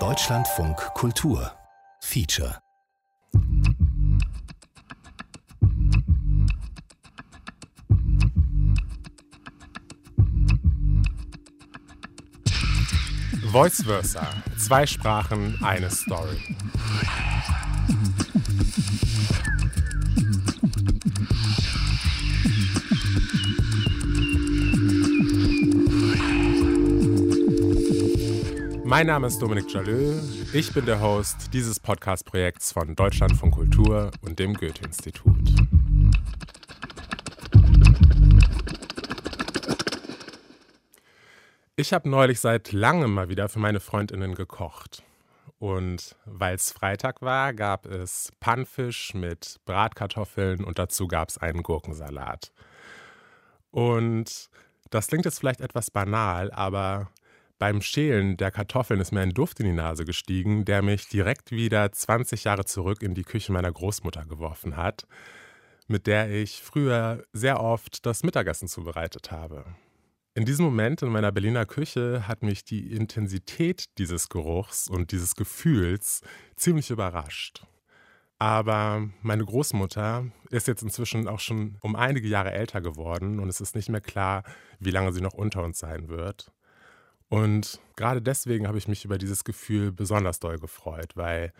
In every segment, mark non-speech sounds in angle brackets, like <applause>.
Deutschlandfunk Kultur Feature Voice Versa. Zwei Sprachen, eine Story. Mein Name ist Dominik Jalö. Ich bin der Host dieses Podcast-Projekts von Deutschland von Kultur und dem Goethe-Institut. Ich habe neulich seit langem mal wieder für meine Freundinnen gekocht. Und weil es Freitag war, gab es Pannfisch mit Bratkartoffeln und dazu gab es einen Gurkensalat. Und das klingt jetzt vielleicht etwas banal, aber beim Schälen der Kartoffeln ist mir ein Duft in die Nase gestiegen, der mich direkt wieder 20 Jahre zurück in die Küche meiner Großmutter geworfen hat, mit der ich früher sehr oft das Mittagessen zubereitet habe. In diesem Moment in meiner Berliner Küche hat mich die Intensität dieses Geruchs und dieses Gefühls ziemlich überrascht. Aber meine Großmutter ist jetzt inzwischen auch schon um einige Jahre älter geworden und es ist nicht mehr klar, wie lange sie noch unter uns sein wird. Und gerade deswegen habe ich mich über dieses Gefühl besonders doll gefreut, weil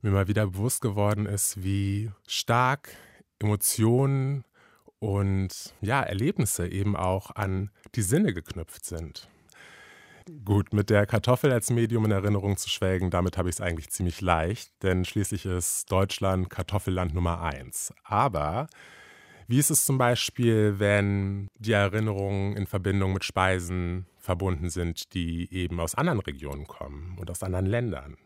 mir mal wieder bewusst geworden ist, wie stark Emotionen und ja, Erlebnisse eben auch an die Sinne geknüpft sind. Gut, mit der Kartoffel als Medium in Erinnerung zu schwelgen, damit habe ich es eigentlich ziemlich leicht, denn schließlich ist Deutschland Kartoffelland Nummer eins. Aber wie ist es zum Beispiel, wenn die Erinnerungen in Verbindung mit Speisen verbunden sind, die eben aus anderen Regionen kommen und aus anderen Ländern?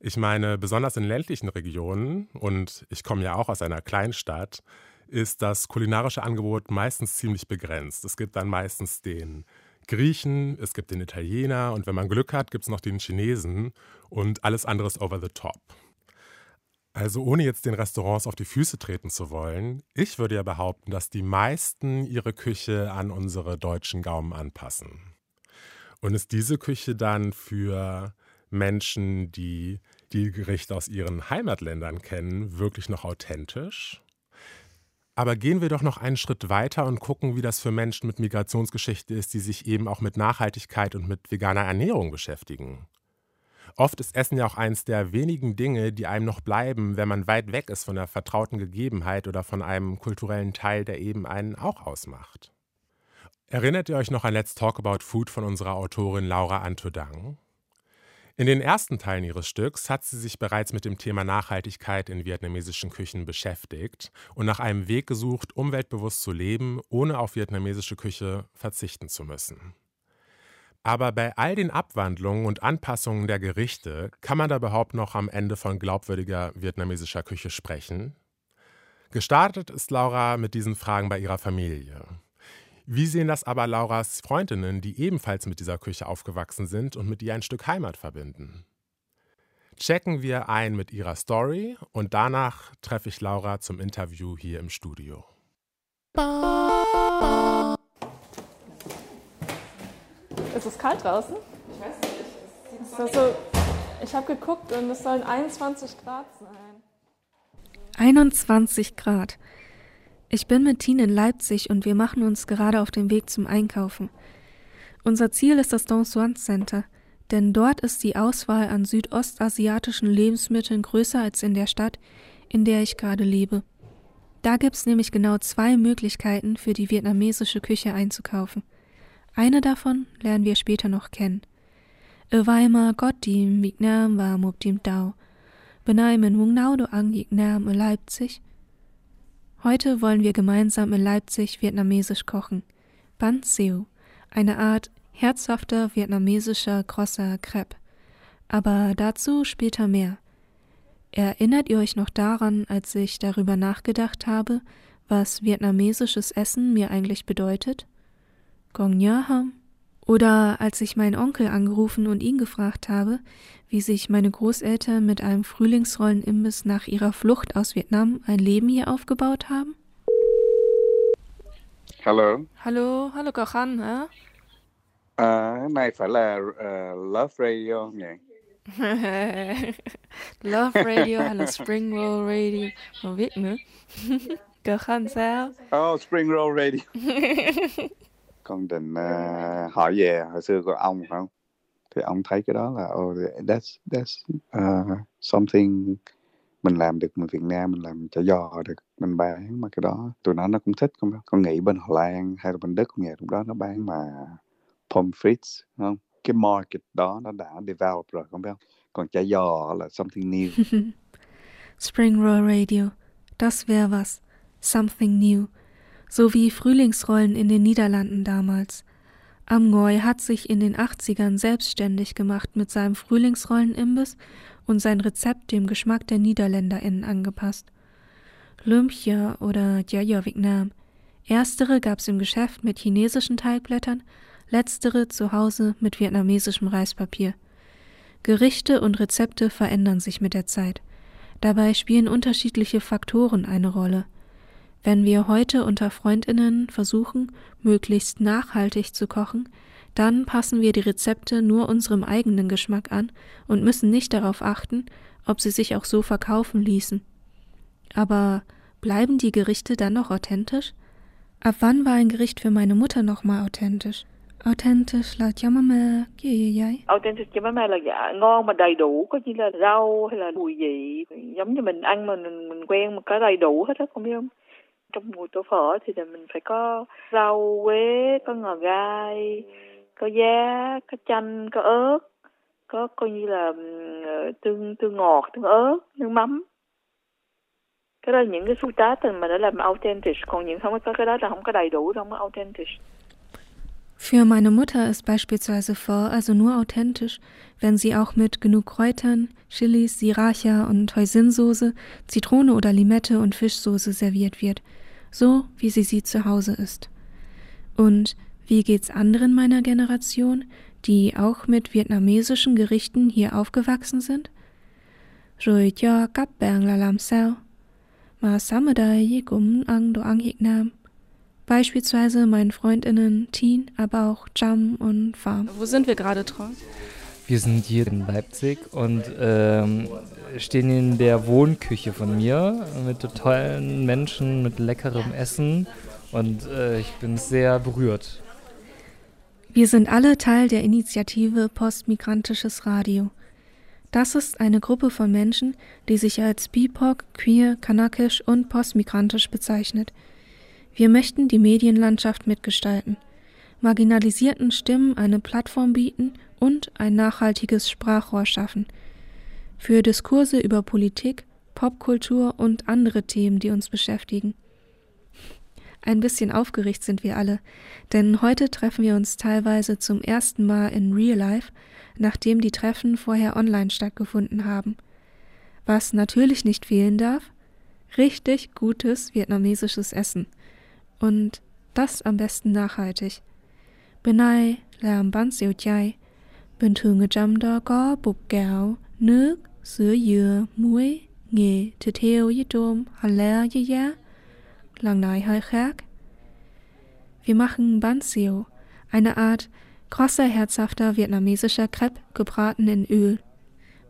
Ich meine, besonders in ländlichen Regionen, und ich komme ja auch aus einer Kleinstadt, ist das kulinarische Angebot meistens ziemlich begrenzt. Es gibt dann meistens den Griechen, es gibt den Italiener und wenn man Glück hat, gibt es noch den Chinesen und alles andere ist over the top. Also ohne jetzt den Restaurants auf die Füße treten zu wollen, ich würde ja behaupten, dass die meisten ihre Küche an unsere deutschen Gaumen anpassen. Und ist diese Küche dann für Menschen, die die Gerichte aus ihren Heimatländern kennen, wirklich noch authentisch? Aber gehen wir doch noch einen Schritt weiter und gucken, wie das für Menschen mit Migrationsgeschichte ist, die sich eben auch mit Nachhaltigkeit und mit veganer Ernährung beschäftigen. Oft ist Essen ja auch eines der wenigen Dinge, die einem noch bleiben, wenn man weit weg ist von der vertrauten Gegebenheit oder von einem kulturellen Teil, der eben einen auch ausmacht. Erinnert ihr euch noch an Let's Talk About Food von unserer Autorin Laura Antodang? In den ersten Teilen ihres Stücks hat sie sich bereits mit dem Thema Nachhaltigkeit in vietnamesischen Küchen beschäftigt und nach einem Weg gesucht, umweltbewusst zu leben, ohne auf vietnamesische Küche verzichten zu müssen. Aber bei all den Abwandlungen und Anpassungen der Gerichte kann man da überhaupt noch am Ende von glaubwürdiger vietnamesischer Küche sprechen? Gestartet ist Laura mit diesen Fragen bei ihrer Familie. Wie sehen das aber Lauras Freundinnen, die ebenfalls mit dieser Küche aufgewachsen sind und mit ihr ein Stück Heimat verbinden? Checken wir ein mit ihrer Story und danach treffe ich Laura zum Interview hier im Studio. Ist es kalt draußen? Ich weiß nicht. Ist das so, ich habe geguckt und es sollen 21 Grad sein. 21 Grad. Ich bin mit Tine in Leipzig und wir machen uns gerade auf den Weg zum Einkaufen. Unser Ziel ist das Don Juan Center, denn dort ist die Auswahl an südostasiatischen Lebensmitteln größer als in der Stadt, in der ich gerade lebe. Da gibt's nämlich genau zwei Möglichkeiten für die vietnamesische Küche einzukaufen. Eine davon lernen wir später noch kennen. Ở vai mà có tìm Việt Nam và một tìm tàu. Bên ai mình muốn nấu đồ ăn Việt Nam ở Leipzig – Heute wollen wir gemeinsam in Leipzig vietnamesisch kochen. Ban Seo, eine Art herzhafter vietnamesischer grosser Crepe. Aber dazu später mehr. Erinnert ihr euch noch daran, als ich darüber nachgedacht habe, was vietnamesisches Essen mir eigentlich bedeutet? Gong Nha Ham? Oder als ich meinen Onkel angerufen und ihn gefragt habe, wie sich meine Großeltern mit einem Frühlingsrollenimbiss nach ihrer Flucht aus Vietnam ein Leben hier aufgebaut haben? Hallo. Hallo, hallo Kochan, hä? Cái này phải là uh, Love Radio nhỉ? <laughs> Love Radio hay là Spring Roll Radio Không biết nữa <laughs> khăn sao Oh, Spring Roll Radio. <laughs> Con định uh, hỏi về hồi xưa của ông phải không? Thì ông thấy cái đó là oh, that's that's uh, something mình làm được người Việt Nam mình làm chả giò được mình bán mà cái đó tụi nó nó cũng thích không con nghĩ bên Hà Lan hay là bên Đức cũng vậy lúc đó nó bán mà pommes frites không cái market đó nó đã develop rồi không biết không còn chả giò là something new <laughs> Spring Roll Radio, das wär was. Something new. So wie Frühlingsrollen in den Niederlanden damals. Amgoy hat sich in den 80ern selbstständig gemacht mit seinem Frühlingsrollenimbiss und sein Rezept dem Geschmack der NiederländerInnen angepasst. Lumpia oder Jaja Vietnam. Erstere gab's im Geschäft mit chinesischen Teigblättern, letztere zu Hause mit vietnamesischem Reispapier. Gerichte und Rezepte verändern sich mit der Zeit. Dabei spielen unterschiedliche Faktoren eine Rolle. Wenn wir heute unter Freundinnen versuchen, möglichst nachhaltig zu kochen, dann passen wir die Rezepte nur unserem eigenen Geschmack an und müssen nicht darauf achten, ob sie sich auch so verkaufen ließen. Aber bleiben die Gerichte dann noch authentisch? Ab wann war ein Gericht für meine Mutter nochmal authentisch? Authentisch cho mama kia gì vậy? authentic cho mama trong mùi tổ phở thì là mình phải có rau quế có ngò gai có giá có chanh có ớt có coi như là tương tương ngọt tương ớt nước mắm. Cái đó là những cái phút mà nó làm authentic còn những không có cái đó là không có đầy đủ không có authentic. Für meine Mutter ist beispielsweise Pho also nur authentisch, wenn sie auch mit genug Kräutern, Chilis, Sriracha und Hoisinsoße, Zitrone oder Limette und Fischsoße serviert wird, so wie sie sie zu Hause isst. Und wie geht's anderen meiner Generation, die auch mit vietnamesischen Gerichten hier aufgewachsen sind? Rồi cho các bạn là làm sao? Mà sáng ở đây cũng ăn đồ ăn Nam. Beispielsweise meinen Freundinnen Teen, aber auch Jam und Farm. Wo sind wir gerade, Tron? Wir sind hier in Leipzig und ähm, stehen in der Wohnküche von mir mit tollen Menschen, mit leckerem Essen und äh, ich bin sehr berührt. Wir sind alle Teil der Initiative Postmigrantisches Radio. Das ist eine Gruppe von Menschen, die sich als BIPOC, queer, kanakisch und postmigrantisch bezeichnet. Wir möchten die Medienlandschaft mitgestalten, marginalisierten Stimmen eine Plattform bieten und ein nachhaltiges Sprachrohr schaffen. Für Diskurse über Politik, Popkultur und andere Themen, die uns beschäftigen. Ein bisschen aufgeregt sind wir alle, denn heute treffen wir uns teilweise zum ersten Mal in Real Life, nachdem die Treffen vorher online stattgefunden haben. Was natürlich nicht fehlen darf? Richtig gutes vietnamesisches Essen. Und das am besten nachhaltig. Này làm bánh xèo chay. Bình. Wir machen Banzio, eine Art krosser, herzhafter vietnamesischer Crepe, gebraten in Öl,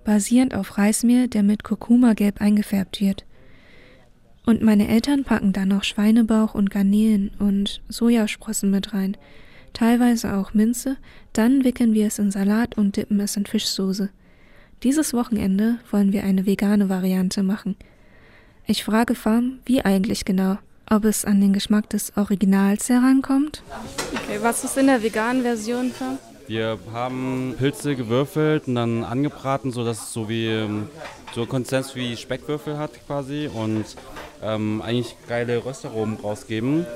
basierend auf Reismehl, der mit Kurkuma-Gelb eingefärbt wird. Und meine Eltern packen da noch Schweinebauch und Garnelen und Sojasprossen mit rein, teilweise auch Minze, dann wickeln wir es in Salat und dippen es in Fischsoße. Dieses Wochenende wollen wir eine vegane Variante machen. Ich frage Farm, wie eigentlich genau, ob es an den Geschmack des Originals herankommt. Okay, was ist in der veganen Version, Farm? Wir haben Pilze gewürfelt und dann angebraten, sodass es so wie ähm, so Konsistenz wie Speckwürfel hat quasi und ähm, eigentlich geile Röstaromen rausgeben.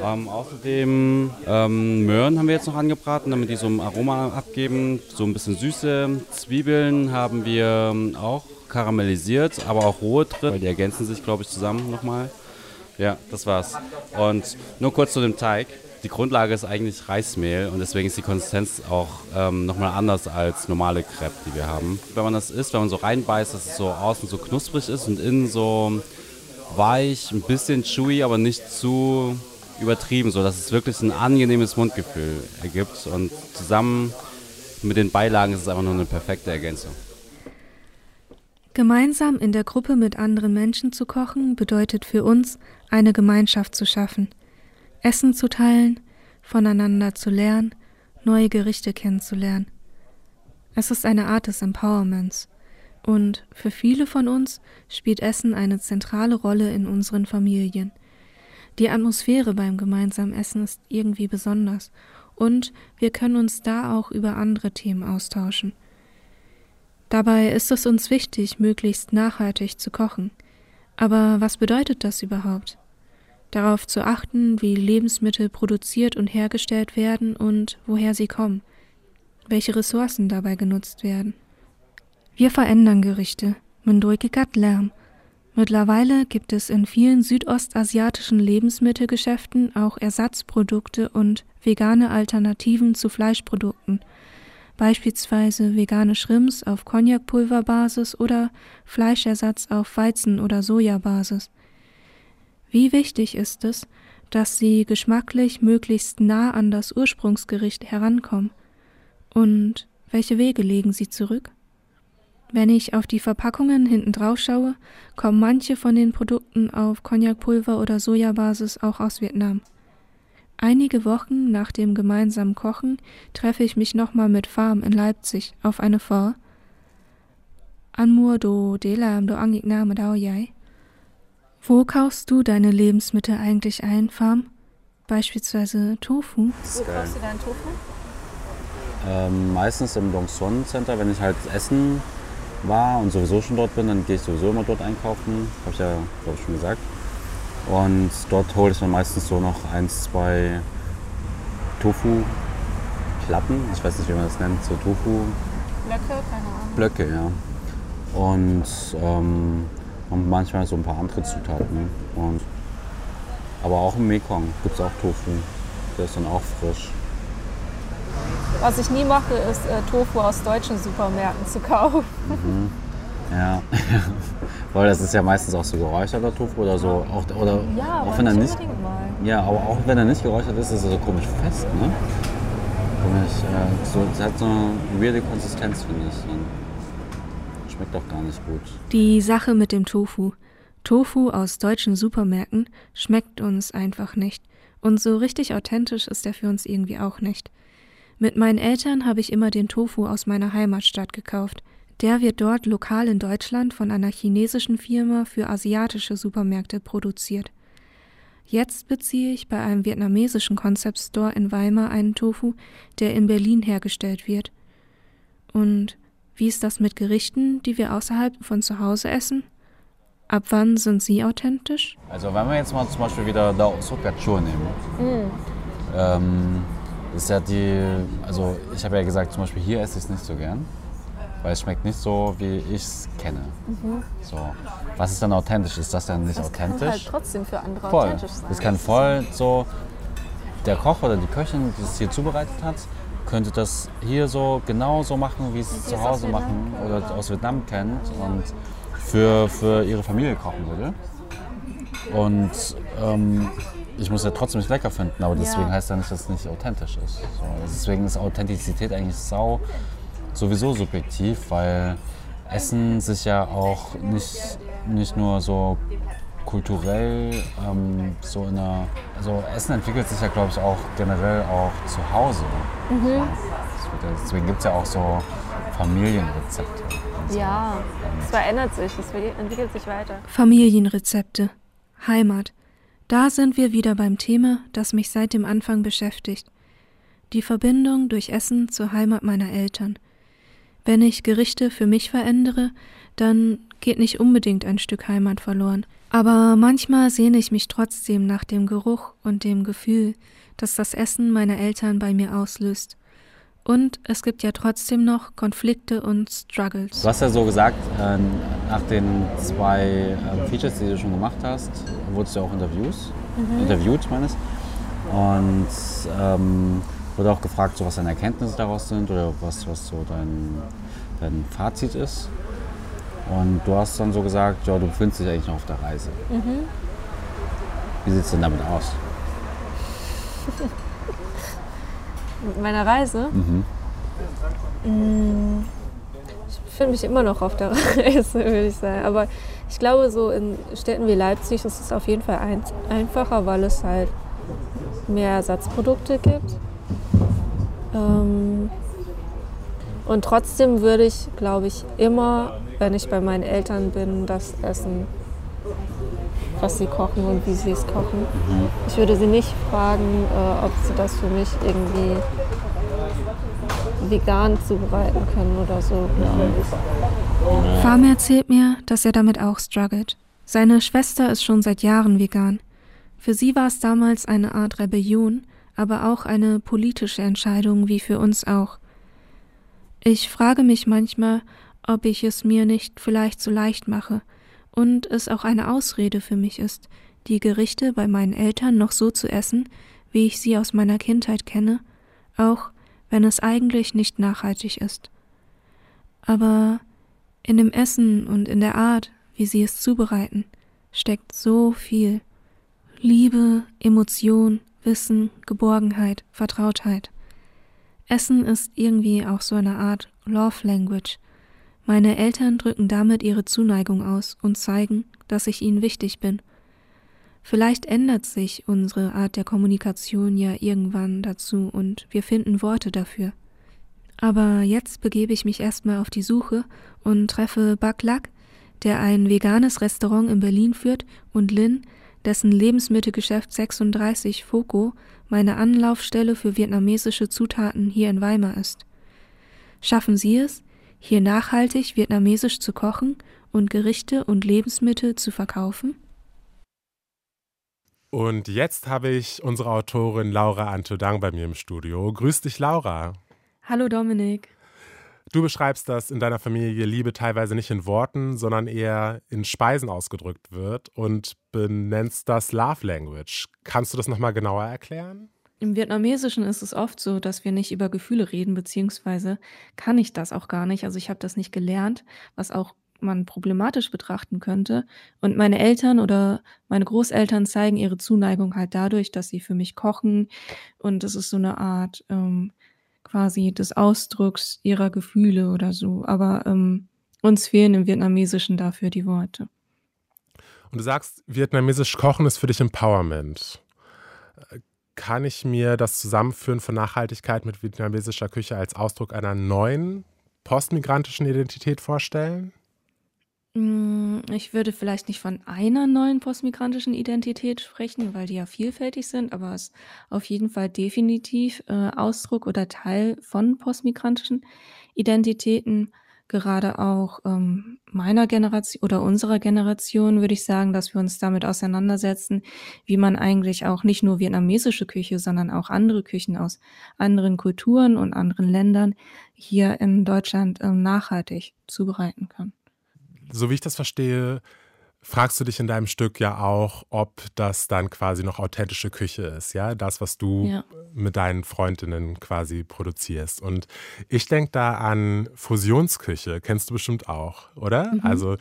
Ähm, außerdem ähm, Möhren haben wir jetzt noch angebraten, damit die so ein Aroma abgeben, so ein bisschen Süße. Zwiebeln haben wir ähm, auch karamellisiert, aber auch rohe drin, weil die ergänzen sich, glaube ich, zusammen nochmal. Ja, das war's. Und nur kurz zu dem Teig. Die Grundlage ist eigentlich Reismehl und deswegen ist die Konsistenz auch ähm, nochmal anders als normale Crepe, die wir haben. Wenn man das isst, wenn man so reinbeißt, dass es so außen so knusprig ist und innen so weich, ein bisschen chewy, aber nicht zu übertrieben, sodass es wirklich ein angenehmes Mundgefühl ergibt. Und zusammen mit den Beilagen ist es einfach nur eine perfekte Ergänzung. Gemeinsam in der Gruppe mit anderen Menschen zu kochen bedeutet für uns, eine Gemeinschaft zu schaffen, Essen zu teilen, voneinander zu lernen, neue Gerichte kennenzulernen. Es ist eine Art des Empowerments. Und für viele von uns spielt Essen eine zentrale Rolle in unseren Familien. Die Atmosphäre beim gemeinsamen Essen ist irgendwie besonders und wir können uns da auch über andere Themen austauschen. Dabei ist es uns wichtig, möglichst nachhaltig zu kochen. Aber was bedeutet das überhaupt? Darauf zu achten, wie Lebensmittel produziert und hergestellt werden und woher sie kommen, welche Ressourcen dabei genutzt werden. Wir verändern Gerichte, Mendruikikat Lärm. Mittlerweile gibt es in vielen südostasiatischen Lebensmittelgeschäften auch Ersatzprodukte und vegane Alternativen zu Fleischprodukten, beispielsweise vegane Shrimps auf Cognacpulverbasis oder Fleischersatz auf Weizen- oder Sojabasis. Wie wichtig ist es, dass sie geschmacklich möglichst nah an das Ursprungsgericht herankommen? Und welche Wege legen sie zurück? Wenn ich auf die Verpackungen hinten drauf schaue, kommen manche von den Produkten auf Cognacpulver oder Sojabasis auch aus Vietnam. Einige Wochen nach dem gemeinsamen Kochen treffe ich mich nochmal mit Farm in Leipzig auf eine Pho. An mua đồ để làm đồ ăn Việt Nam ở đâu vậy? Wo kaufst du deine Lebensmittel eigentlich ein, Farm? Beispielsweise Tofu. Wo kaufst du deinen Tofu? Ähm, meistens im Dongsuan Center, wenn ich halt essen war und sowieso schon dort bin, dann gehe ich sowieso immer dort einkaufen. Habe ich ja, glaube ich, schon gesagt. Und dort hole ich dann meistens so noch eins, zwei Tofu-Platten. Ich weiß nicht, wie man das nennt. So Tofu. Blöcke, keine Ahnung. Blöcke, ja. Und, ähm, und manchmal so ein paar andere Zutaten. Und, aber auch im Mekong gibt es auch Tofu. Der ist dann auch frisch. Was ich nie mache, ist äh, Tofu aus deutschen Supermärkten zu kaufen. Mhm. Ja, <laughs> weil das ist ja meistens auch so geräucherter Tofu oder so. Auch, oder Ja, auch aber wenn er nicht nicht, unbedingt mal. ja, aber auch wenn er nicht geräuchert ist, ist er so komisch fest, ne? Komisch, äh, so, es hat so eine weirde Konsistenz, finde ich. Und schmeckt auch gar nicht gut. Die Sache mit dem Tofu. Tofu aus deutschen Supermärkten schmeckt uns einfach nicht. Und so richtig authentisch ist er für uns irgendwie auch nicht. Mit meinen Eltern habe ich immer den Tofu aus meiner Heimatstadt gekauft. Der wird dort lokal in Deutschland von einer chinesischen Firma für asiatische Supermärkte produziert. Jetzt beziehe ich bei einem vietnamesischen Concept Store in Weimar einen Tofu, der in Berlin hergestellt wird. Und wie ist das mit Gerichten, die wir außerhalb von zu Hause essen? Ab wann sind sie authentisch? Also wenn wir jetzt mal zum Beispiel wieder Dao Sokacho nehmen, ähm, ist ja die, also ich habe ja gesagt, zum Beispiel hier esse ich es nicht so gern, weil es schmeckt nicht so, wie ich es kenne. So. Was ist dann authentisch? Ist das dann nicht Das kann authentisch? halt trotzdem für andere voll. authentisch sein. Das kann voll so, der Koch oder die Köchin, die es hier zubereitet hat, könnte das hier so genau so machen, wie es sie zu es Hause aus machen Vietnam oder aus Vietnam kennt und für, für ihre Familie kochen würde. Und ähm, ich muss ja trotzdem nicht lecker finden, aber deswegen Ja. heißt ja nicht, dass es nicht authentisch ist. So, deswegen ist Authentizität eigentlich sau sowieso subjektiv, weil Essen sich ja auch nicht, nicht nur so kulturell ähm, so in einer, also Essen entwickelt sich ja glaube ich auch generell auch zu Hause. Mhm. Deswegen gibt es ja auch so Familienrezepte. so. Ja, es verändert sich, es entwickelt sich weiter. Familienrezepte. Heimat. Da sind wir wieder beim Thema, das mich seit dem Anfang beschäftigt. Die Verbindung durch Essen zur Heimat meiner Eltern. Wenn ich Gerichte für mich verändere, dann geht nicht unbedingt ein Stück Heimat verloren. Aber manchmal sehne ich mich trotzdem nach dem Geruch und dem Gefühl, das das Essen meiner Eltern bei mir auslöst. Und es gibt ja trotzdem noch Konflikte und Struggles. Du hast ja so gesagt, äh, nach den zwei äh, Features, die du schon gemacht hast, wurdest du auch Interviews, interviewt, meine ich. Und ähm, wurde auch gefragt, so, was deine Erkenntnisse daraus sind oder was, was so dein, dein Fazit ist. Und du hast dann so gesagt, ja, du befindest dich eigentlich noch auf der Reise. Wie sieht es denn damit aus? <laughs> Mit meiner Reise? Mhm. Ich befinde mich immer noch auf der <laughs> Reise, würde ich sagen. Aber ich glaube, so in Städten wie Leipzig ist es auf jeden Fall ein, einfacher, weil es halt mehr Ersatzprodukte gibt. Ähm, und trotzdem würde ich, glaube ich, immer, wenn ich bei meinen Eltern bin, das essen, was sie kochen und wie sie es kochen. Ich würde sie nicht fragen, äh, ob sie das für mich irgendwie vegan zubereiten können oder so. Farm erzählt mir, dass er damit auch struggelt. Seine Schwester ist schon seit Jahren vegan. Für sie war es damals eine Art Rebellion, aber auch eine politische Entscheidung, wie für uns auch. Ich frage mich manchmal, ob ich es mir nicht vielleicht so leicht mache und es auch eine Ausrede für mich ist, die Gerichte bei meinen Eltern noch so zu essen, wie ich sie aus meiner Kindheit kenne, auch wenn es eigentlich nicht nachhaltig ist. Aber in dem Essen und in der Art, wie sie es zubereiten, steckt so viel. Liebe, Emotion, Wissen, Geborgenheit, Vertrautheit. Essen ist irgendwie auch so eine Art Love Language. Meine Eltern drücken damit ihre Zuneigung aus und zeigen, dass ich ihnen wichtig bin. Vielleicht ändert sich unsere Art der Kommunikation ja irgendwann dazu und wir finden Worte dafür. Aber jetzt begebe ich mich erstmal auf die Suche und treffe Baklak, der ein veganes Restaurant in Berlin führt, und Lin, dessen Lebensmittelgeschäft 36 Foco meine Anlaufstelle für vietnamesische Zutaten hier in Weimar ist. Schaffen Sie es, hier nachhaltig vietnamesisch zu kochen und Gerichte und Lebensmittel zu verkaufen? Und jetzt habe ich unsere Autorin Laura Antodang bei mir im Studio. Grüß dich, Laura. Hallo Dominik. Du beschreibst, dass in deiner Familie Liebe teilweise nicht in Worten, sondern eher in Speisen ausgedrückt wird und benennst das Love Language. Kannst du das nochmal genauer erklären? Im Vietnamesischen ist es oft so, dass wir nicht über Gefühle reden, beziehungsweise kann ich das auch gar nicht. Also ich habe das nicht gelernt, was auch man problematisch betrachten könnte. Und meine Eltern oder meine Großeltern zeigen ihre Zuneigung halt dadurch, dass sie für mich kochen. Und es ist so eine Art ähm, quasi des Ausdrucks ihrer Gefühle oder so. Aber ähm, uns fehlen im Vietnamesischen dafür die Worte. Und du sagst, vietnamesisch kochen ist für dich Empowerment. Kann ich mir das Zusammenführen von Nachhaltigkeit mit vietnamesischer Küche als Ausdruck einer neuen postmigrantischen Identität vorstellen? Mm, Ich würde vielleicht nicht von einer neuen postmigrantischen Identität sprechen, weil die ja vielfältig sind, aber es ist auf jeden Fall definitiv äh, Ausdruck oder Teil von postmigrantischen Identitäten. Gerade auch ähm, meiner Generation oder unserer Generation würde ich sagen, dass wir uns damit auseinandersetzen, wie man eigentlich auch nicht nur vietnamesische Küche, sondern auch andere Küchen aus anderen Kulturen und anderen Ländern hier in Deutschland ähm, nachhaltig zubereiten kann. So wie ich das verstehe, fragst du dich in deinem Stück ja auch, ob das dann quasi noch authentische Küche ist, ja, das, was du Ja. mit deinen Freundinnen quasi produzierst. Und ich denke da an Fusionsküche, kennst du bestimmt auch, oder? Mhm. Also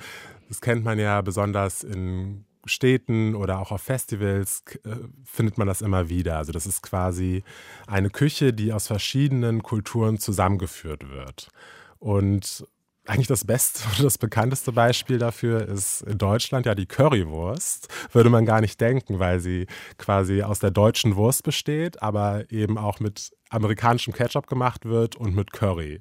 das kennt man ja besonders in Städten oder auch auf Festivals äh, findet man das immer wieder. Also das ist quasi eine Küche, die aus verschiedenen Kulturen zusammengeführt wird. Und eigentlich das beste <laughs> oder das bekannteste Beispiel dafür ist in Deutschland ja die Currywurst. Würde man gar nicht denken, weil sie quasi aus der deutschen Wurst besteht, aber eben auch mit amerikanischem Ketchup gemacht wird und mit Curry.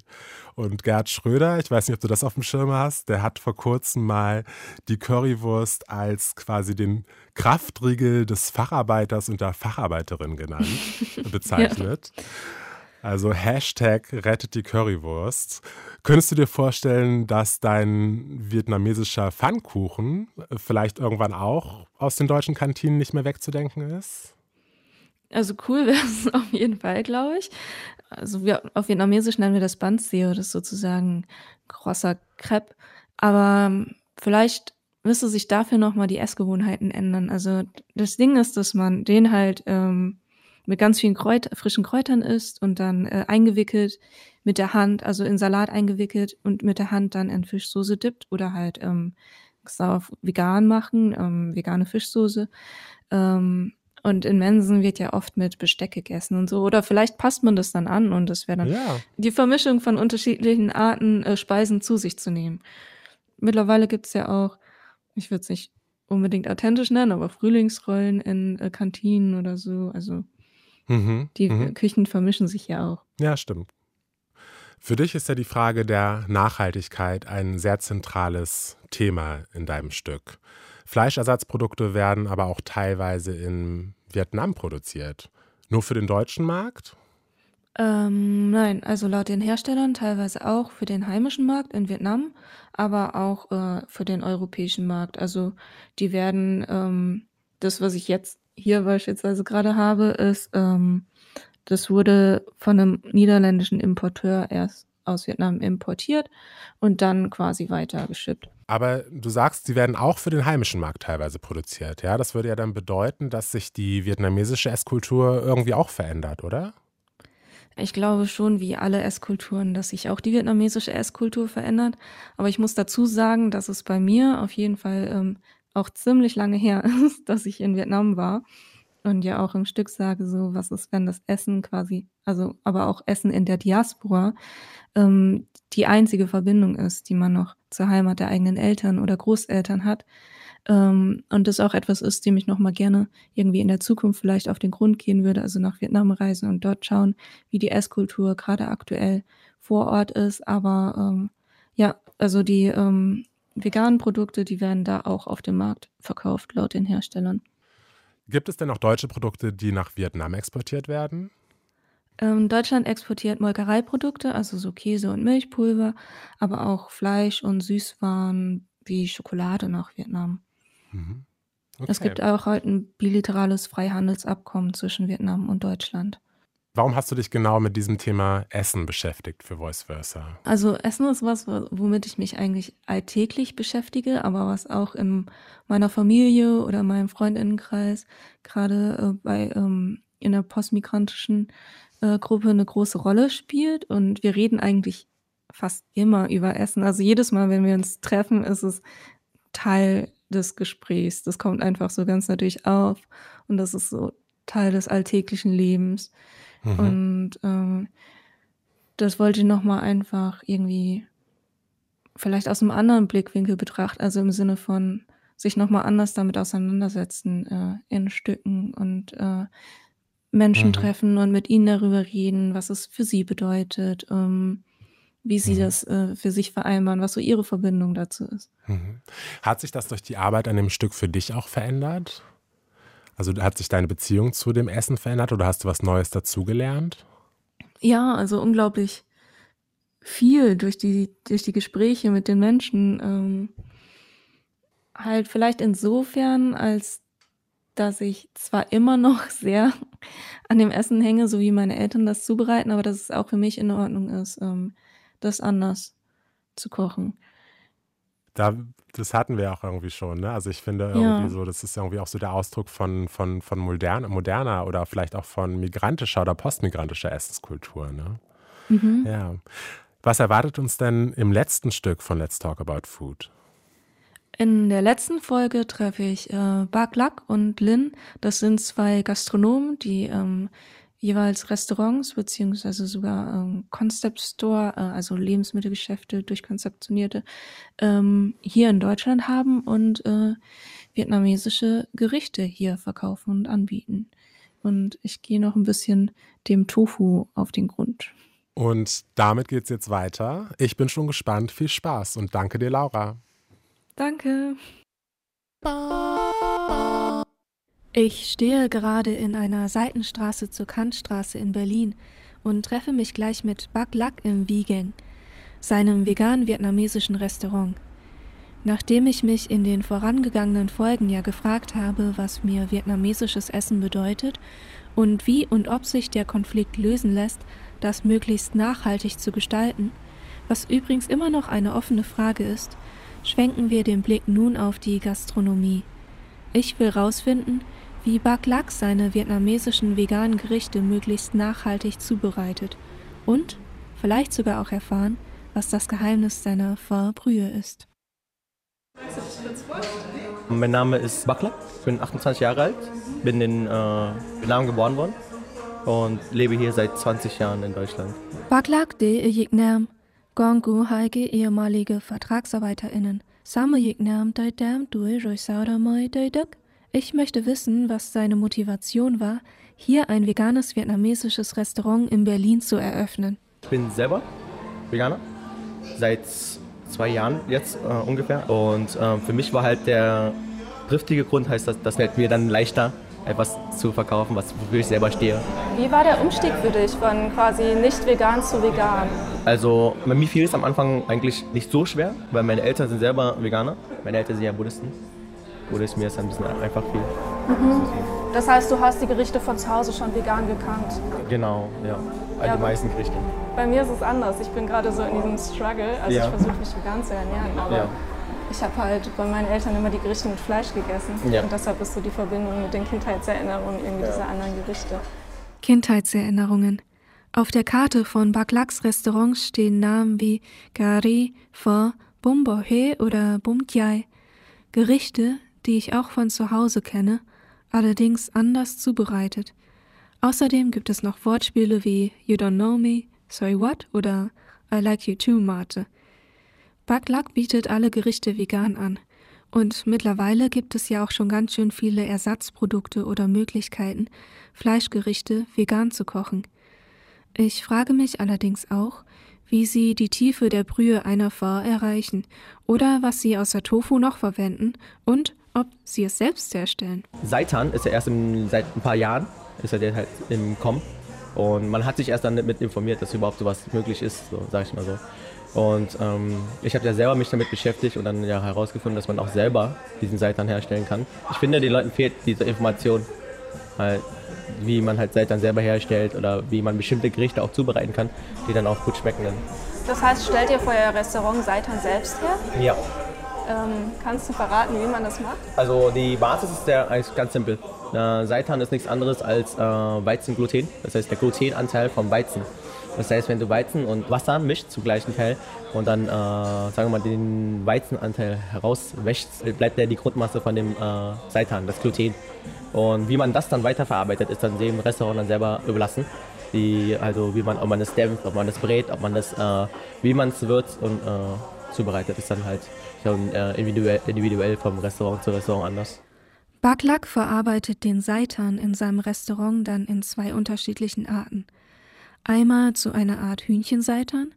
Und Gerd Schröder, ich weiß nicht, ob du das auf dem Schirm hast, der hat vor kurzem mal die Currywurst als quasi den Kraftriegel des Facharbeiters und der Facharbeiterin genannt, <laughs> bezeichnet. Also Hashtag rettet die Currywurst. Könntest du dir vorstellen, dass dein vietnamesischer Pfannkuchen vielleicht irgendwann auch aus den deutschen Kantinen nicht mehr wegzudenken ist? Also cool <laughs> wäre es auf jeden Fall, glaube ich. Also wir, auf Vietnamesisch nennen wir das Banzeo, das ist sozusagen großer Crepe. Aber ähm, vielleicht müsste sich dafür nochmal die Essgewohnheiten ändern. Also das Ding ist, dass man den halt ähm, mit ganz vielen Kräut frischen Kräutern isst und dann äh, eingewickelt mit der Hand, also in Salat eingewickelt und mit der Hand dann in Fischsoße dippt oder halt ähm, sauer vegan machen, ähm, vegane Fischsoße. Ähm, Und in Mensen wird ja oft mit Besteck gegessen und so. Oder vielleicht passt man das dann an und das wäre dann Ja. die Vermischung von unterschiedlichen Arten, äh, Speisen zu sich zu nehmen. Mittlerweile gibt's ja auch, ich würde es nicht unbedingt authentisch nennen, aber Frühlingsrollen in äh, Kantinen oder so. Also Mhm. die mhm. Küchen vermischen sich ja auch. Ja, stimmt. Für dich ist ja die Frage der Nachhaltigkeit ein sehr zentrales Thema in deinem Stück. Fleischersatzprodukte werden aber auch teilweise in Vietnam produziert. Nur für den deutschen Markt? Ähm, nein, also laut den Herstellern teilweise auch für den heimischen Markt in Vietnam, aber auch äh, für den europäischen Markt. Also die werden, ähm, das, was ich jetzt hier beispielsweise gerade habe, ist, ähm, das wurde von einem niederländischen Importeur erst aus Vietnam importiert und dann quasi weitergeschippt. Aber du sagst, sie werden auch für den heimischen Markt teilweise produziert. Ja, das würde ja dann bedeuten, dass sich die vietnamesische Esskultur irgendwie auch verändert, oder? Ich glaube schon, wie alle Esskulturen, dass sich auch die vietnamesische Esskultur verändert. Aber ich muss dazu sagen, dass es bei mir auf jeden Fall ähm, auch ziemlich lange her ist, <laughs> dass ich in Vietnam war. Und ja auch im Stück sage, so, was ist, wenn das Essen quasi, also aber auch Essen in der Diaspora, ähm, die einzige Verbindung ist, die man noch zur Heimat der eigenen Eltern oder Großeltern hat. Ähm, und das auch etwas ist, dem ich nochmal gerne irgendwie in der Zukunft vielleicht auf den Grund gehen würde, also nach Vietnam reisen und dort schauen, wie die Esskultur gerade aktuell vor Ort ist. Aber ähm, ja, also die ähm, veganen Produkte, die werden da auch auf dem Markt verkauft, laut den Herstellern. Gibt es denn noch deutsche Produkte, die nach Vietnam exportiert werden? Ähm, Deutschland exportiert Molkereiprodukte, also so Käse und Milchpulver, aber auch Fleisch und Süßwaren wie Schokolade nach Vietnam. Mhm. Es Okay. gibt auch halt ein bilaterales Freihandelsabkommen zwischen Vietnam und Deutschland. Warum hast du dich genau mit diesem Thema Essen beschäftigt für Voice Versa? Also Essen ist was, wo- womit ich mich eigentlich alltäglich beschäftige, aber was auch in meiner Familie oder meinem Freundinnenkreis gerade äh, bei ähm, in der postmigrantischen äh, Gruppe eine große Rolle spielt. Und wir reden eigentlich fast immer über Essen. Also jedes Mal, wenn wir uns treffen, ist es Teil des Gesprächs. Das kommt einfach so ganz natürlich auf und das ist so Teil des alltäglichen Lebens. Mhm. Und ähm, das wollte ich nochmal einfach irgendwie vielleicht aus einem anderen Blickwinkel betrachten, also im Sinne von sich nochmal anders damit auseinandersetzen äh, in Stücken und äh, Menschen Mhm. treffen und mit ihnen darüber reden, was es für sie bedeutet, ähm, wie sie Mhm. das äh, für sich vereinbaren, was so ihre Verbindung dazu ist. Mhm. Hat sich das durch die Arbeit an dem Stück für dich auch verändert? Also hat sich deine Beziehung zu dem Essen verändert oder hast du was Neues dazugelernt? Ja, also unglaublich viel durch die, durch die Gespräche mit den Menschen. Ähm, halt vielleicht insofern, als dass ich zwar immer noch <laughs> sehr an dem Essen hänge, so wie meine Eltern das zubereiten, aber dass es auch für mich in Ordnung ist, ähm, das anders zu kochen. Da, das hatten wir auch irgendwie schon, ne? Also ich finde irgendwie Ja. so, das ist irgendwie auch so der Ausdruck von, von, von modern, moderner oder vielleicht auch von migrantischer oder postmigrantischer Essenskultur, ne? Mhm. Ja. Was erwartet uns denn im letzten Stück von Let's Talk About Food? In der letzten Folge treffe ich äh, Bak Lak und Lin. Das sind zwei Gastronomen, die ähm, jeweils Restaurants beziehungsweise sogar ähm, Concept Store, äh, also Lebensmittelgeschäfte durchkonzeptionierte, ähm, hier in Deutschland haben und äh, vietnamesische Gerichte hier verkaufen und anbieten. Und ich gehe noch ein bisschen dem Tofu auf den Grund. Und damit geht's jetzt weiter. Ich bin schon gespannt. Viel Spaß und danke dir, Laura. Danke. Ich stehe gerade in einer Seitenstraße zur Kantstraße in Berlin und treffe mich gleich mit Bak Lak im Wiegeng, seinem vegan-vietnamesischen Restaurant. Nachdem ich mich in den vorangegangenen Folgen ja gefragt habe, was mir vietnamesisches Essen bedeutet und wie und ob sich der Konflikt lösen lässt, das möglichst nachhaltig zu gestalten, was übrigens immer noch eine offene Frage ist, schwenken wir den Blick nun auf die Gastronomie. Ich will rausfinden, wie Bak Lak seine vietnamesischen veganen Gerichte möglichst nachhaltig zubereitet und vielleicht sogar auch erfahren, was das Geheimnis seiner Pho Brühe ist. Mein Name ist Bakla, ich bin 28 Jahre alt, bin in äh, Vietnam geboren worden und lebe hier seit 20 Jahren in Deutschland. Baklak de Jignam, Gongu Heike ehemalige VertragsarbeiterInnen. Samme Jignam Deidam Dui Roisaudamoy Deiduk. Ich möchte wissen, was seine Motivation war, hier ein veganes vietnamesisches Restaurant in Berlin zu eröffnen. Ich bin selber Veganer, seit zwei Jahren jetzt äh, ungefähr. Und äh, für mich war halt der triftige Grund, heißt das, das fällt mir dann leichter, etwas zu verkaufen, was wofür ich selber stehe. Wie war der Umstieg für dich von quasi nicht vegan zu vegan? Also bei mir fiel es am Anfang eigentlich nicht so schwer, weil meine Eltern sind selber Veganer. Meine Eltern sind ja Buddhisten. Buddhismus ist ein bisschen einfach viel. Mhm. Das heißt, du hast die Gerichte von zu Hause schon vegan gekannt? Genau, ja. Ja, die meisten Gerichte. Bei mir ist es anders. Ich bin gerade so in diesem Struggle. Also Ja. ich versuche mich vegan zu ernähren, aber Ja. ich habe halt bei meinen Eltern immer die Gerichte mit Fleisch gegessen. Ja. Und deshalb ist so die Verbindung mit den Kindheitserinnerungen irgendwie dieser anderen Gerichte. Kindheitserinnerungen. Auf der Karte von Baklaks Restaurants stehen Namen wie Gari, Pho, Bum Bo He oder Bum Kiai. Gerichte, die ich auch von zu Hause kenne, allerdings anders zubereitet. Außerdem gibt es noch Wortspiele wie You don't know me, Sorry what oder I like you too, Mate. Baklak bietet alle Gerichte vegan an. Und mittlerweile gibt es ja auch schon ganz schön viele Ersatzprodukte oder Möglichkeiten, Fleischgerichte vegan zu kochen. Ich frage mich allerdings auch, wie sie die Tiefe der Brühe einer Pho erreichen oder was sie außer Tofu noch verwenden und ob sie es selbst herstellen. Seitan ist ja erst im, seit ein paar Jahren, ist er der halt im Kommen. Und man hat sich erst dann mit informiert, dass überhaupt sowas möglich ist, so sag ich mal so. Und ähm, ich habe ja selber mich damit beschäftigt und dann ja herausgefunden, dass man auch selber diesen Seitan herstellen kann. Ich finde, den Leuten fehlt diese Information, halt, wie man halt Seitan selber herstellt oder wie man bestimmte Gerichte auch zubereiten kann, die dann auch gut schmecken. Dann. Das heißt, stellt ihr für euer Restaurant Seitan selbst her? Ja. Ähm, kannst du verraten, wie man das macht? Also die Basis ist sehr, eigentlich ganz simpel. Äh, Seitan ist nichts anderes als äh, Weizengluten, das heißt der Glutenanteil vom Weizen. Das heißt, wenn du Weizen und Wasser mischt zum gleichen Teil und dann, äh, sagen wir mal, den Weizenanteil herauswäschst, bleibt ja die Grundmasse von dem äh, Seitan, das Gluten. Und wie man das dann weiterverarbeitet, ist dann dem Restaurant dann selber überlassen. Die, also wie man, ob man das dämpft, ob man das brät, ob man das, äh, wie man es würzt und äh, zubereitet, ist dann halt schon äh, individuell, individuell vom Restaurant zu Restaurant anders. Baklak verarbeitet den Seitan in seinem Restaurant dann in zwei unterschiedlichen Arten. Einmal zu einer Art Hühnchenseitan,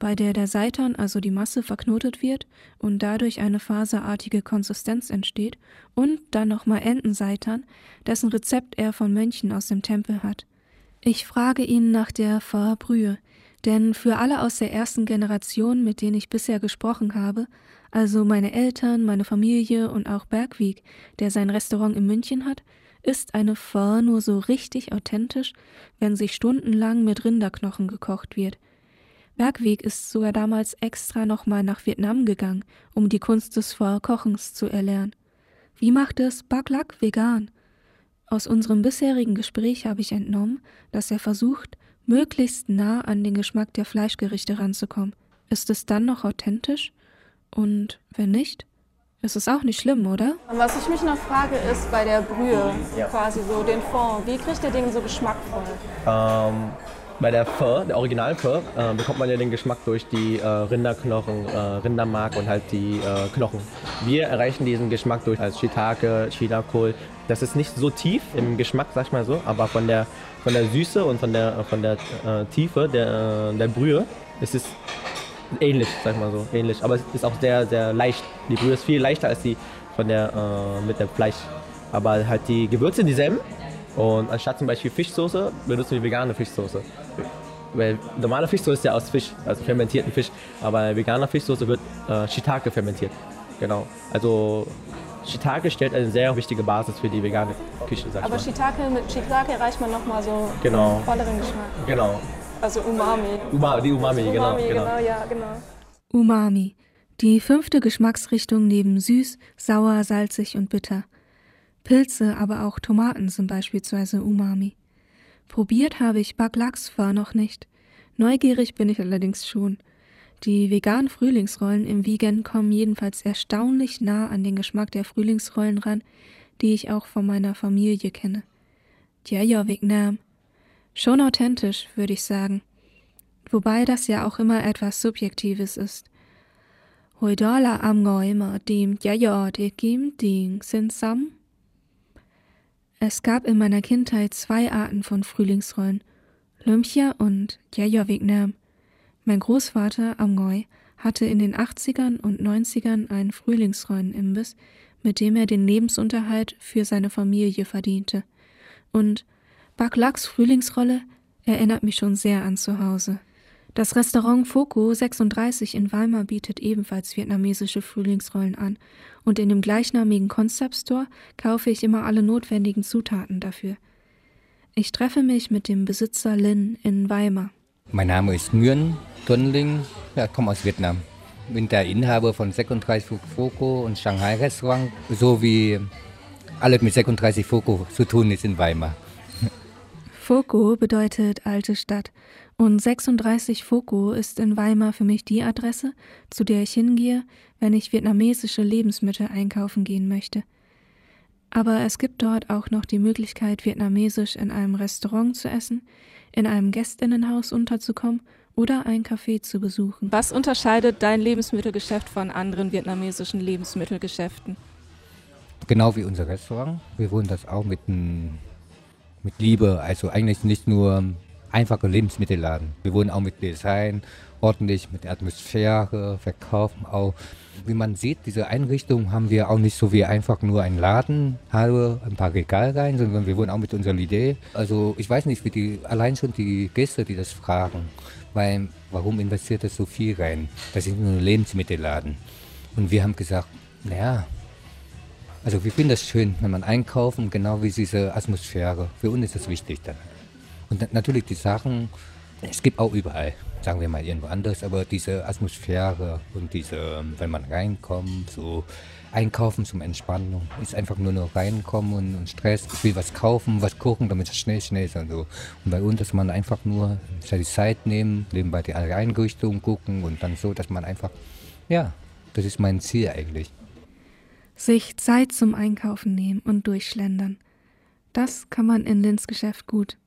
bei der der Seitan, also die Masse, verknotet wird und dadurch eine faserartige Konsistenz entsteht, und dann nochmal Entenseitan, dessen Rezept er von Mönchen aus dem Tempel hat. Ich frage ihn nach der Pho-Brühe, denn für alle aus der ersten Generation, mit denen ich bisher gesprochen habe, also meine Eltern, meine Familie und auch Bergweg, der sein Restaurant in München hat, ist eine Pho nur so richtig authentisch, wenn sie stundenlang mit Rinderknochen gekocht wird. Bergweg ist sogar damals extra nochmal nach Vietnam gegangen, um die Kunst des Pho-Kochens zu erlernen. Wie macht es Baklak vegan? Aus unserem bisherigen Gespräch habe ich entnommen, dass er versucht, möglichst nah an den Geschmack der Fleischgerichte ranzukommen. Ist es dann noch authentisch? Und wenn nicht, ist es auch nicht schlimm, oder? Was ich mich noch frage, ist bei der Brühe, Ja. quasi so den Fond, wie kriegt ihr den so geschmackvoll? Ähm, bei der Pho, der originalen Pho, äh, bekommt man ja den Geschmack durch die äh, Rinderknochen, äh, Rindermark und halt die äh, Knochen. Wir erreichen diesen Geschmack durch als Shiitake, Chinakohl. Das ist nicht so tief im Geschmack, sag ich mal so, aber von der, von der Süße und von der, von der äh, Tiefe der, der Brühe ist es ähnlich, sag ich mal so, ähnlich. Aber es ist auch sehr, sehr leicht. Die Brühe ist viel leichter als die von der, äh, mit dem Fleisch. Aber halt die Gewürze sind dieselben. Und anstatt zum Beispiel Fischsoße benutzen wir vegane Fischsoße. Weil normale Fischsoße ist ja aus Fisch, also fermentierten Fisch. Aber vegane Fischsoße wird äh, Shiitake fermentiert. Genau. Also Shiitake stellt eine sehr wichtige Basis für die vegane Küche, sag ich Aber mal. Shiitake, mit Shiitake erreicht man nochmal so Genau. einen volleren Geschmack. Genau. Also Umami. Uma, die Umami, genau. Umami, genau. genau, ja, genau. Umami. Die fünfte Geschmacksrichtung neben süß, sauer, salzig und bitter. Pilze, aber auch Tomaten sind beispielsweise Umami. Probiert habe ich Baklaks Pho noch nicht. Neugierig bin ich allerdings schon. Die veganen Frühlingsrollen im Vegan kommen jedenfalls erstaunlich nah an den Geschmack der Frühlingsrollen ran, die ich auch von meiner Familie kenne. Ja, ja, Vietnam. Schon authentisch, würde ich sagen. Wobei das ja auch immer etwas Subjektives ist. Hồi đó am ngồi mà tìm chả giò để kiếm. Es gab in meiner Kindheit zwei Arten von Frühlingsrollen, Lumpia und Jaja Vietnam. Mein Großvater Amgoy hatte in den 80ern und 90ern einen Frühlingsrollenimbiss, mit dem er den Lebensunterhalt für seine Familie verdiente. Und Baklaks Frühlingsrolle erinnert mich schon sehr an zu Hause. Das Restaurant Foco 36 in Weimar bietet ebenfalls vietnamesische Frühlingsrollen an und in dem gleichnamigen Concept Store kaufe ich immer alle notwendigen Zutaten dafür. Ich treffe mich mit dem Besitzer Lin in Weimar. Mein Name ist Nguyen Tuấn Linh, ich komme aus Vietnam. Bin der Inhaber von 36 Foco und Shanghai Restaurant, sowie alles mit 36 Foco zu tun ist in Weimar. Foco bedeutet alte Stadt und 36 Foco ist in Weimar für mich die Adresse, zu der ich hingehe, wenn ich vietnamesische Lebensmittel einkaufen gehen möchte. Aber es gibt dort auch noch die Möglichkeit, vietnamesisch in einem Restaurant zu essen, in einem Gästinnenhaus unterzukommen oder ein Café zu besuchen. Was unterscheidet dein Lebensmittelgeschäft von anderen vietnamesischen Lebensmittelgeschäften? Genau wie unser Restaurant. Wir wollen das auch mit einem mit Liebe. Also eigentlich nicht nur einfache Lebensmittelladen. Wir wollen auch mit Design, ordentlich mit Atmosphäre verkaufen auch. Wie man sieht, diese Einrichtung haben wir auch nicht so wie einfach nur einen Laden, habe ein paar Regale rein, sondern wir wollen auch mit unserer Idee. Also ich weiß nicht, wie die, allein schon die Gäste, die das fragen, weil warum investiert das so viel rein? Das ist nur ein Lebensmittelladen. Und wir haben gesagt, naja, also wir finden das schön, wenn man einkaufen, genau wie diese Atmosphäre. Für uns ist das wichtig dann. Und natürlich die Sachen, es gibt auch überall, sagen wir mal irgendwo anders, aber diese Atmosphäre und diese, wenn man reinkommt, so einkaufen zum Entspannung, ist einfach nur noch reinkommen und, und Stress, ich will was kaufen, was kochen, damit es schnell, schnell ist und so. Und bei uns, dass man einfach nur die Zeit nehmen, nebenbei die Einrichtung gucken und dann so, dass man einfach, ja, das ist mein Ziel eigentlich. Sich Zeit zum Einkaufen nehmen und durchschlendern. Das kann man in Lins Geschäft gut.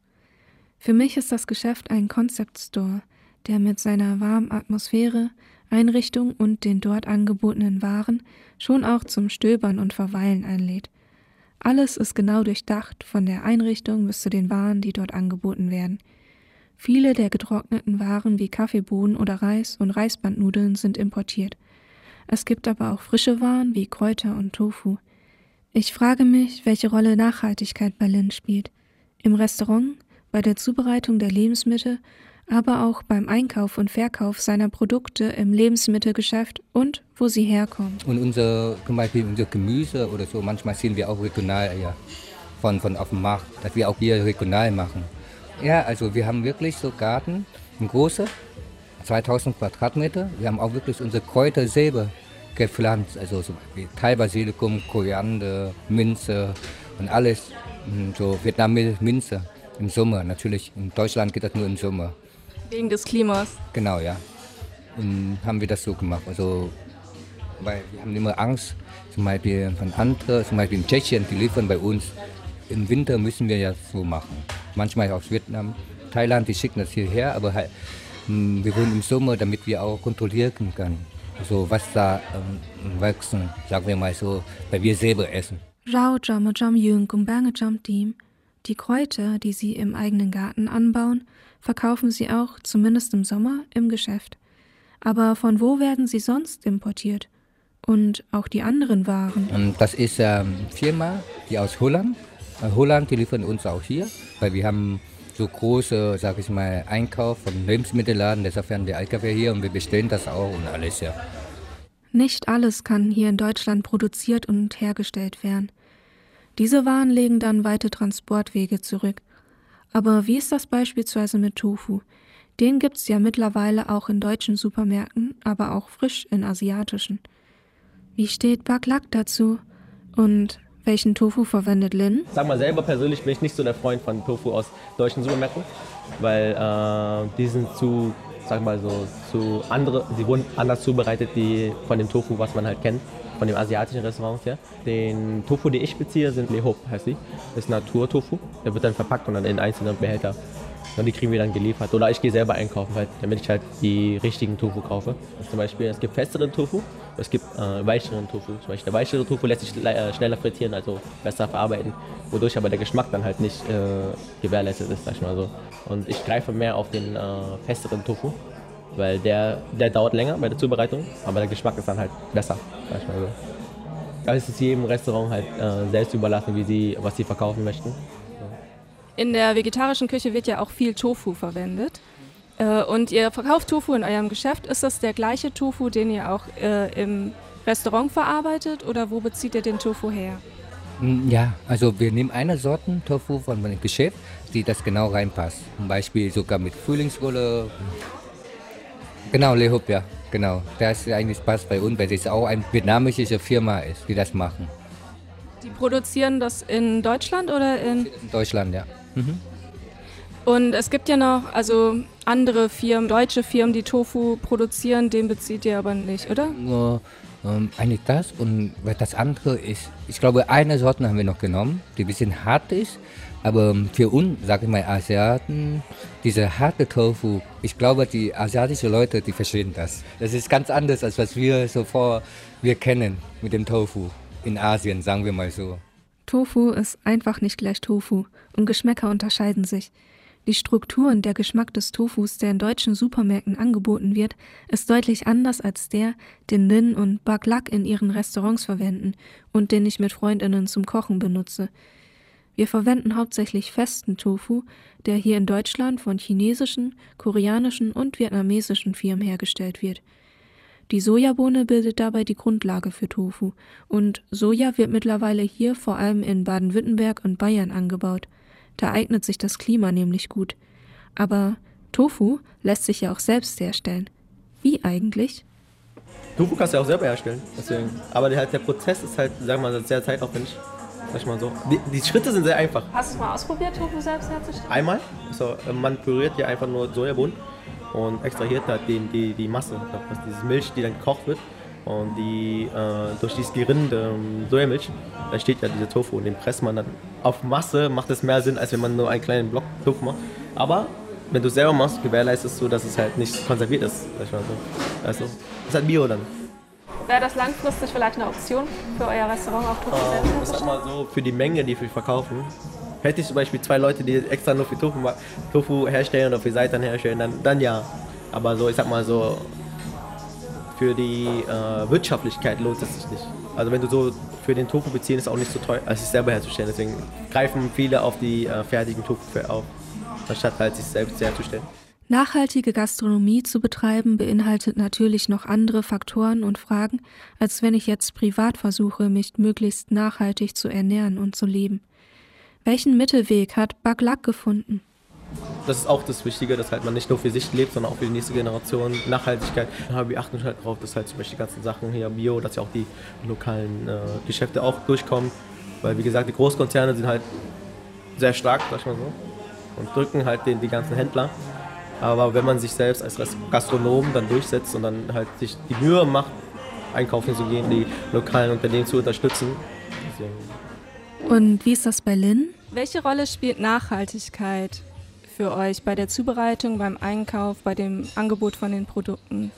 Für mich ist das Geschäft ein Concept Store, der mit seiner warmen Atmosphäre, Einrichtung und den dort angebotenen Waren schon auch zum Stöbern und Verweilen einlädt. Alles ist genau durchdacht, von der Einrichtung bis zu den Waren, die dort angeboten werden. Viele der getrockneten Waren wie Kaffeebohnen oder Reis und Reisbandnudeln sind importiert – es gibt aber auch frische Waren wie Kräuter und Tofu. Ich frage mich, welche Rolle Nachhaltigkeit bei Lin spielt. Im Restaurant, bei der Zubereitung der Lebensmittel, aber auch beim Einkauf und Verkauf seiner Produkte im Lebensmittelgeschäft und wo sie herkommen. Und unser, zum Beispiel unser Gemüse oder so, manchmal sehen wir auch regional ja, von, von auf dem Markt, dass wir auch hier regional machen. Ja, also wir haben wirklich so Garten, ein großer, 2000 Quadratmeter. Wir haben auch wirklich unsere Kräuter selber gepflanzt, also so wie Thai-Basilikum, Koriander, Minze und alles. So vietnamesische Minze im Sommer. Natürlich, in Deutschland geht das nur im Sommer. Wegen des Klimas? Genau, ja. Und haben wir das so gemacht. Also, weil wir haben immer Angst, zum Beispiel von anderen, zum Beispiel in Tschechien, die liefern bei uns. Im Winter müssen wir ja so machen. Manchmal aus Vietnam. Thailand, die schicken das hierher, aber halt wir wollen im Sommer, damit wir auch kontrollieren können, so was da ähm, wachsen, sagen wir mal so, weil wir selber essen. Die Kräuter, die sie im eigenen Garten anbauen, verkaufen sie auch, zumindest im Sommer, im Geschäft. Aber von wo werden sie sonst importiert? Und auch die anderen Waren? Ähm, das ist eine ähm, Firma, die aus Holland. Äh, Holland, die liefern uns auch hier, weil wir haben so große, sag ich mal, Einkauf von Lebensmittelladen, deshalb werden die LKW hier und wir bestellen das auch und alles, ja. Nicht alles kann hier in Deutschland produziert und hergestellt werden. Diese Waren legen dann weite Transportwege zurück. Aber wie ist das beispielsweise mit Tofu? Den gibt's ja mittlerweile auch in deutschen Supermärkten, aber auch frisch in asiatischen. Wie steht Baklak dazu? Und welchen Tofu verwendet Lin? Sag mal selber persönlich bin ich nicht so der Freund von Tofu aus deutschen Supermärkten, weil äh, die sind zu sag mal so, zu andere, die wurden anders zubereitet, die von dem Tofu, was man halt kennt, von dem asiatischen Restaurant her. Den Tofu, den ich beziehe, sind Lehop, heißt die. Das ist Naturtofu. Der wird dann verpackt und dann in einzelnen Behälter. Und die kriegen wir dann geliefert. Oder ich gehe selber einkaufen, halt, damit ich halt die richtigen Tofu kaufe. Also zum Beispiel, es gibt festeren Tofu, es gibt äh, weicheren Tofu. Zum Beispiel der weichere Tofu lässt sich äh, schneller frittieren, also besser verarbeiten, wodurch aber der Geschmack dann halt nicht äh, gewährleistet ist, sag ich mal so. Und ich greife mehr auf den äh, festeren Tofu, weil der, der dauert länger bei der Zubereitung, aber der Geschmack ist dann halt besser, sag ich mal so. Aber es ist jedem Restaurant halt äh, selbst überlassen, wie sie, was sie verkaufen möchten. In der vegetarischen Küche wird ja auch viel Tofu verwendet. Äh, und ihr verkauft Tofu in eurem Geschäft. Ist das der gleiche Tofu, den ihr auch äh, im Restaurant verarbeitet oder wo bezieht ihr den Tofu her? Mm, Ja, also wir nehmen eine Sorte Tofu von meinem Geschäft, die das genau reinpasst. Zum Beispiel sogar mit Frühlingsrolle. Genau, Lehop, ja, genau. Das eigentlich passt bei uns, weil es auch eine vietnamesische Firma ist, die das machen. Die produzieren das in Deutschland oder in In Deutschland, ja. Mhm. Und es gibt ja noch also andere Firmen, deutsche Firmen, die Tofu produzieren, den bezieht ihr aber nicht, oder? Nur ähm, eigentlich das und das andere ist, ich glaube, eine Sorte haben wir noch genommen, die ein bisschen hart ist. Aber für uns, sage ich mal, Asiaten, diese harte Tofu, ich glaube, die asiatischen Leute, die verstehen das. Das ist ganz anders, als was wir so vor, wir kennen mit dem Tofu in Asien, sagen wir mal so. Tofu ist einfach nicht gleich Tofu und Geschmäcker unterscheiden sich. Die Struktur und der Geschmack des Tofus, der in deutschen Supermärkten angeboten wird, ist deutlich anders als der, den Lin und Bak Lak in ihren Restaurants verwenden und den ich mit Freundinnen zum Kochen benutze. Wir verwenden hauptsächlich festen Tofu, der hier in Deutschland von chinesischen, koreanischen und vietnamesischen Firmen hergestellt wird. Die Sojabohne bildet dabei die Grundlage für Tofu und Soja wird mittlerweile hier vor allem in Baden-Württemberg und Bayern angebaut. Da eignet sich das Klima nämlich gut. Aber Tofu lässt sich ja auch selbst herstellen. Wie eigentlich? Tofu kannst du ja auch selber herstellen. Deswegen. Aber der, halt, der Prozess ist halt, sagen wir mal, sehr zeitaufwendig. Sag ich mal so. Die, die Schritte sind sehr einfach. Hast du mal ausprobiert, Tofu selbst herzustellen? Einmal, also, man püriert hier einfach nur Sojabohnen und extrahiert halt die, die, die Masse, das ist diese Milch, die dann gekocht wird. Und die, äh, durch dieses Gerinnte ähm, Sojamilch, da steht ja dieser Tofu und den presst man dann auf Masse, macht es mehr Sinn, als wenn man nur einen kleinen Block Tofu macht. Aber wenn du es selber machst, gewährleistest du, dass es halt nicht konserviert ist, sag so. Also, ist halt Bio dann. Wäre das langfristig vielleicht eine Option für euer Restaurant auch Tofu Ähm, ich sag mal so, für die Menge, die wir verkaufen, hätte ich zum Beispiel zwei Leute, die extra nur für Tofu, Tofu herstellen oder für Seitan herstellen, dann, dann ja. Aber so, ich sag mal so, für die äh, Wirtschaftlichkeit lohnt es sich nicht. Also wenn du so für den Tofu beziehen, ist auch nicht so teuer, als es selber herzustellen. Deswegen greifen viele auf die äh, fertigen Tofu auf, anstatt halt sich selbst herzustellen. Nachhaltige Gastronomie zu betreiben beinhaltet natürlich noch andere Faktoren und Fragen, als wenn ich jetzt privat versuche, mich möglichst nachhaltig zu ernähren und zu leben. Welchen Mittelweg hat Baglak gefunden? Das ist auch das Wichtige, dass halt man nicht nur für sich lebt, sondern auch für die nächste Generation. Nachhaltigkeit. Wir achten halt darauf, dass halt zum Beispiel die ganzen Sachen hier Bio, dass ja auch die lokalen äh, Geschäfte auch durchkommen. Weil wie gesagt, die Großkonzerne sind halt sehr stark, sag ich mal so, und drücken halt den, die ganzen Händler. Aber wenn man sich selbst als Gas- Gastronom dann durchsetzt und dann halt sich die Mühe macht, einkaufen zu gehen, die lokalen Unternehmen zu unterstützen. Deswegen Und wie ist das bei Lynn? Welche Rolle spielt Nachhaltigkeit für euch bei der Zubereitung, beim Einkauf, bei dem Angebot von den Produkten?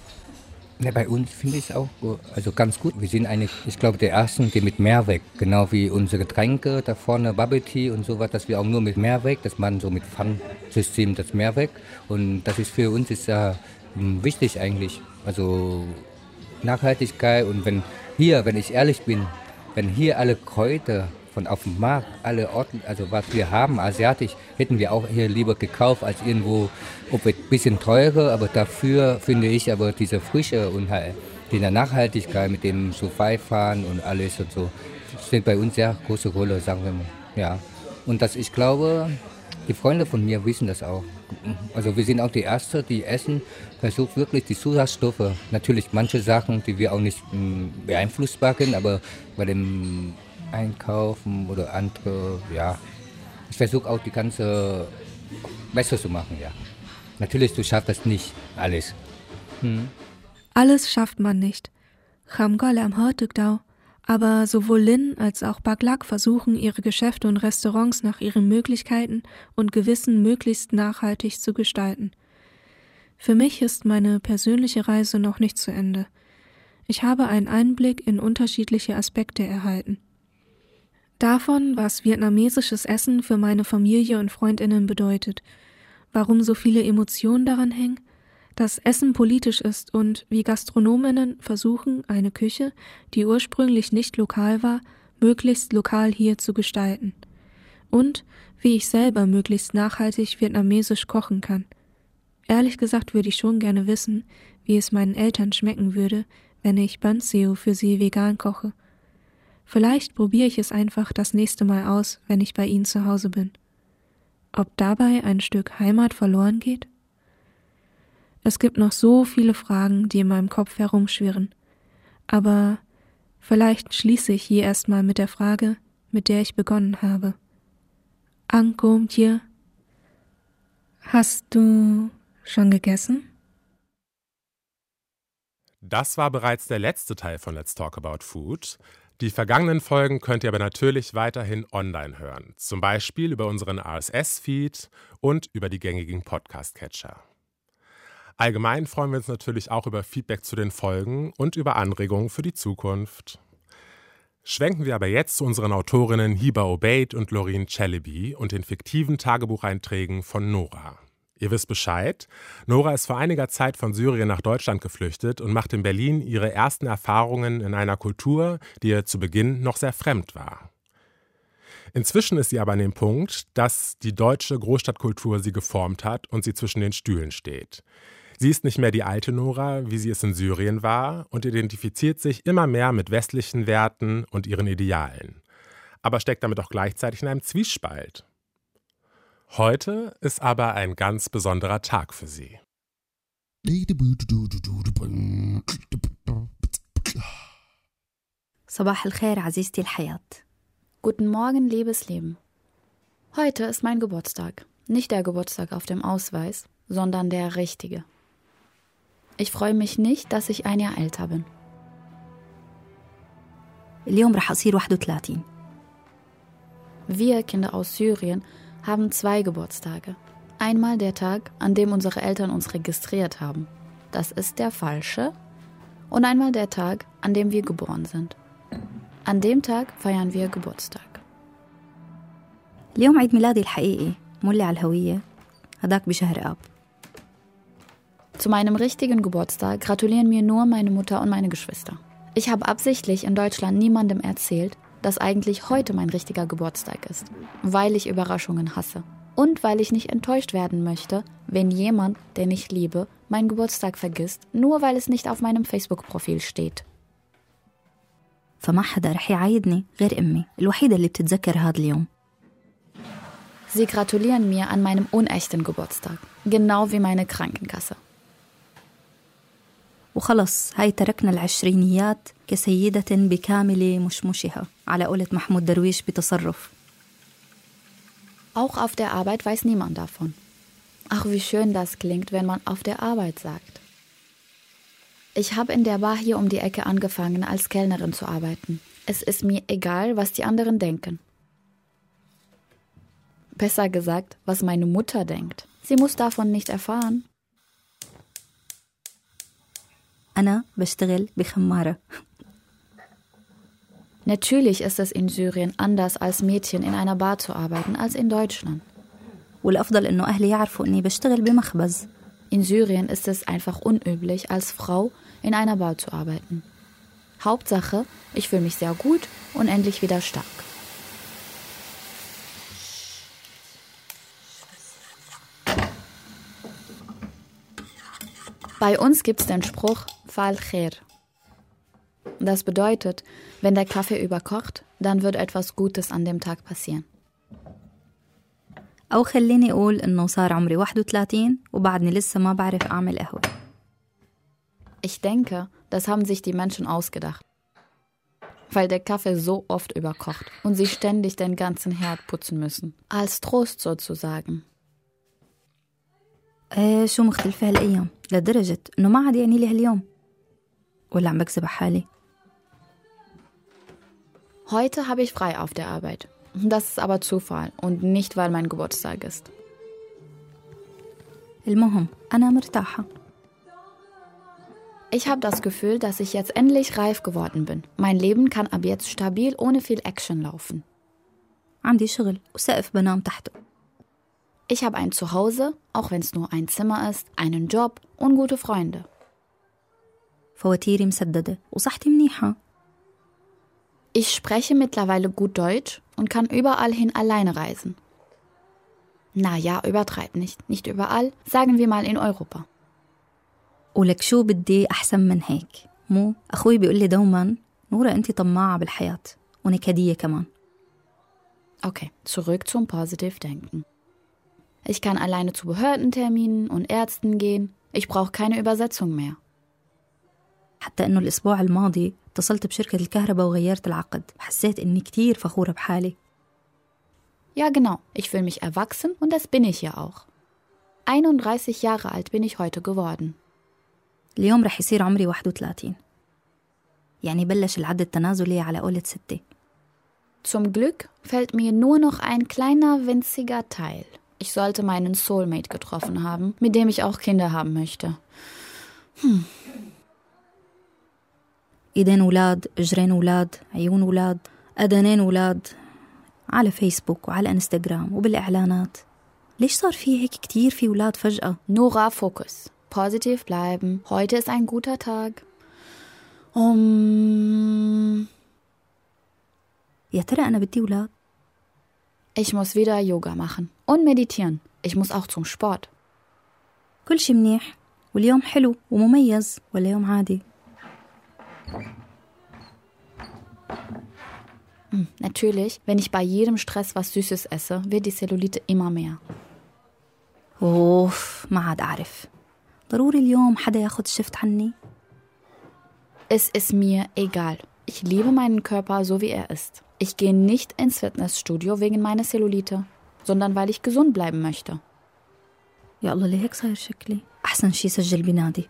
Ja, bei uns finde ich es auch also ganz gut. Wir sind eigentlich, ich glaube, der Ersten, die mit Mehrweg, genau wie unsere Getränke da vorne, Bubble Tea und sowas, dass wir auch nur mit Mehrweg, dass man so mit Pfandsystem das Mehrweg. Und das ist für uns ist ja mm, wichtig eigentlich. Also Nachhaltigkeit und wenn hier, wenn ich ehrlich bin, wenn hier alle Kräuter von auf dem Markt, alle Orten, also was wir haben, asiatisch, hätten wir auch hier lieber gekauft als irgendwo, ob ein bisschen teurer, aber dafür finde ich aber diese Frische und halt die Nachhaltigkeit mit dem so fahren und alles und so, spielt bei uns sehr große Rolle, sagen wir mal. Ja. Und das, ich glaube, die Freunde von mir wissen das auch. Also wir sind auch die Ersten, die essen, versucht wirklich die Zusatzstoffe. Natürlich manche Sachen, die wir auch nicht mm, beeinflussbar können, aber bei dem Einkaufen oder andere, ja. Ich versuche auch die ganze besser zu machen, ja. Natürlich, du schaffst das nicht alles. Hm. Alles schafft man nicht. Chamgole am Hortugdau. Aber sowohl Lin als auch Baglak versuchen, ihre Geschäfte und Restaurants nach ihren Möglichkeiten und Gewissen möglichst nachhaltig zu gestalten. Für mich ist meine persönliche Reise noch nicht zu Ende. Ich habe einen Einblick in unterschiedliche Aspekte erhalten. Davon, was vietnamesisches Essen für meine Familie und Freundinnen bedeutet, warum so viele Emotionen daran hängen, dass Essen politisch ist und wie Gastronominnen versuchen, eine Küche, die ursprünglich nicht lokal war, möglichst lokal hier zu gestalten. Und wie ich selber möglichst nachhaltig vietnamesisch kochen kann. Ehrlich gesagt würde ich schon gerne wissen, wie es meinen Eltern schmecken würde, wenn ich Banseo für sie vegan koche. Vielleicht probiere ich es einfach das nächste Mal aus, wenn ich bei ihnen zu Hause bin. Ob dabei ein Stück Heimat verloren geht? Es gibt noch so viele Fragen, die in meinem Kopf herumschwirren. Aber vielleicht schließe ich hier erstmal mit der Frage, mit der ich begonnen habe. Ankom dir. Hast du schon gegessen? Das war bereits der letzte Teil von Let's Talk About Food. Die vergangenen Folgen könnt ihr aber natürlich weiterhin online hören, zum Beispiel über unseren RSS-Feed und über die gängigen Podcast-Catcher. Allgemein freuen wir uns natürlich auch über Feedback zu den Folgen und über Anregungen für die Zukunft. Schwenken wir aber jetzt zu unseren Autorinnen Hiba Obeid und Loreen Celebi und den fiktiven Tagebucheinträgen von Nora. Ihr wisst Bescheid, Nora ist vor einiger Zeit von Syrien nach Deutschland geflüchtet und macht in Berlin ihre ersten Erfahrungen in einer Kultur, die ihr zu Beginn noch sehr fremd war. Inzwischen ist sie aber an dem Punkt, dass die deutsche Großstadtkultur sie geformt hat und sie zwischen den Stühlen steht. Sie ist nicht mehr die alte Nora, wie sie es in Syrien war, und identifiziert sich immer mehr mit westlichen Werten und ihren Idealen, aber steckt damit auch gleichzeitig in einem Zwiespalt. Heute ist aber ein ganz besonderer Tag für sie. صباح الخير عزيزتي الحياة. Guten Morgen, liebes Leben. Heute ist mein Geburtstag. Nicht der Geburtstag auf dem Ausweis, sondern der richtige. Ich freue mich nicht, dass ich ein Jahr älter bin. اليوم رح أصير 31 Wir Kinder aus Syrien haben zwei Geburtstage. Einmal der Tag, an dem unsere Eltern uns registriert haben. Das ist der falsche. Und einmal der Tag, an dem wir geboren sind. An dem Tag feiern wir Geburtstag. اليوم عيد ميلادي الحقيقي مولي على الهوية هداك بشهر آب Zu meinem richtigen Geburtstag gratulieren mir nur meine Mutter und meine Geschwister. Ich habe absichtlich in Deutschland niemandem erzählt, dass eigentlich heute mein richtiger Geburtstag ist, weil ich Überraschungen hasse. Und weil ich nicht enttäuscht werden möchte, wenn jemand, den ich liebe, meinen Geburtstag vergisst, nur weil es nicht auf meinem Facebook-Profil steht. فما حدا رح يعايدني غير أمي الوحيدة اللي بتتذكر هذا اليوم Sie gratulieren mir an meinem unechten Geburtstag, genau wie meine Krankenkasse. وخلص هاي تركنا العشرينيات كسيدة بكامل مشمشها على قولة محمود درويش بتصرف Auch auf der Arbeit weiß niemand davon. Ach, wie schön das klingt, wenn man auf der Arbeit sagt. Ich habe in der Bar hier um die Ecke angefangen, als Kellnerin zu arbeiten. Es ist mir egal, was die anderen denken. Besser gesagt, was meine Mutter denkt. Sie muss davon nicht erfahren. أنا بشتغل بخمارة Natürlich ist es in Syrien anders als Mädchen in einer Bar zu arbeiten als in Deutschland. والأفضل إنه أهلي يعرفوا إني بشتغل بمخبز In Syrien ist es einfach unüblich, als Frau in einer Bar zu arbeiten. Hauptsache, ich fühle mich sehr gut und endlich wieder stark. Bei uns gibt's den Spruch Fal khair. Das bedeutet, wenn der Kaffee überkocht, dann wird etwas Gutes an dem Tag passieren. أو خليني أقول إنه صار عمري 31 وبعدني لسه ما بعرف أعمل قهوة Ich denke, das haben sich die Menschen ausgedacht. Weil der Kaffee so oft überkocht und sie ständig den ganzen Herd putzen müssen. Als Trost sozusagen. ايه شو مختلفة هالأيام لدرجة إنه ما عاد يعني لي هاليوم ولا عم بكذب على حالي Heute habe ich frei auf der Arbeit. Das ist aber Zufall und nicht, weil mein Geburtstag ist. المهم أنا مرتاحة Ich habe das Gefühl, dass ich jetzt endlich reif geworden bin. Mein Leben kann ab jetzt stabil ohne viel Action laufen. عندي شغل وسقف بنام تحته Ich habe ein Zuhause, auch wenn es nur ein Zimmer ist, einen Job und gute Freunde. فواتيري مسددة وصحتي منيحة Ich spreche mittlerweile gut Deutsch und kann überall hin alleine reisen. Na ja, übertreib nicht. Nicht überall, sagen wir mal in Europa. ولك شو بدي أحسن من هيك مو أخوي بيقول لي دوما نورة أنت طماعة بالحياة ونكدية كمان Okay, zurück zum Positive Denken. Ich kann alleine zu Behördenterminen und Ärzten gehen. Ich brauche keine Übersetzung mehr. حتى إنه الأسبوع الماضي اتصلت بشركة الكهرباء وغيرت العقد حسيت إني كتير فخورة بحالي Ja, genau. Ich fühle mich erwachsen und das bin ich ja auch. 31 Jahre alt bin ich heute geworden. اليوم رح يصير عمري 31 يعني بلش العد التنازلي على قولة ستة Zum Glück fällt mir nur noch ein kleiner winziger Teil. Ich sollte meinen Soulmate getroffen haben, mit dem ich auch Kinder haben möchte. Hm. إيدين ولاد إجرين ولاد عيون ولاد أذنين ولاد على فيسبوك وعلى انستغرام وبالإعلانات ليش صار في هيك كتير في ولاد فجأة Nora Fokus. Positiv bleiben. Heute ist ein guter Tag. Um. يا ترى أنا بدي ولاد Ich muss wieder Yoga machen und meditieren. Ich muss auch zum Sport. كل شي منيح واليوم حلو ومميز ولا يوم عادي Hm, natürlich, wenn ich bei jedem Stress was Süßes esse, wird die Cellulite immer mehr. أوف ما عاد أعرف ضروري اليوم حدا ياخد شفت عني Es ist mir egal. Ich liebe meinen Körper so wie er ist. Ich gehe nicht ins Fitnessstudio wegen meiner Cellulite, sondern weil ich gesund bleiben möchte. يا الله ليه هيك صاير شكلي أحسن شي سجل بنادي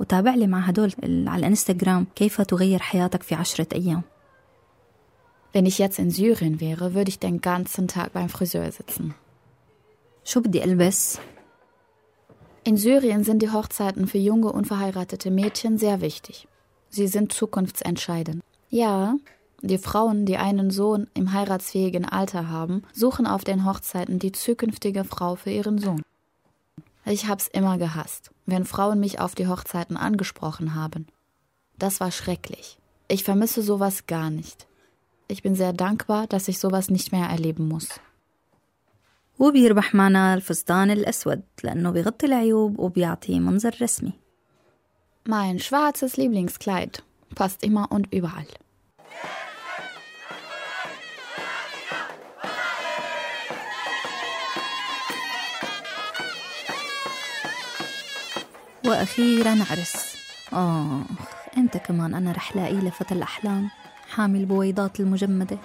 وتابع لي مع هدول ال- على الانستغرام كيف تغير حياتك في عشرة أيام Wenn ich jetzt in Syrien wäre, würde ich den ganzen Tag beim Friseur sitzen. شو بدي ألبس In Syrien sind die Hochzeiten für junge unverheiratete Mädchen sehr wichtig. Sie sind zukunftsentscheidend. Ja, die Frauen, die einen Sohn im heiratsfähigen Alter haben, suchen auf den Hochzeiten die zukünftige Frau für ihren Sohn. Ich hab's immer gehasst, wenn Frauen mich auf die Hochzeiten angesprochen haben. Das war schrecklich. Ich vermisse sowas gar nicht. Ich bin sehr dankbar, dass ich sowas nicht mehr erleben muss. وبيربح معنا الفستان الأسود لأنه بيغطي العيوب وبيعطي منظر رسمي Mein schwarzes Lieblingskleid passt immer und überall. وأخيرا عرس آه أنت كمان أنا رح لاقي لفتى الأحلام حامل بويضات المجمدة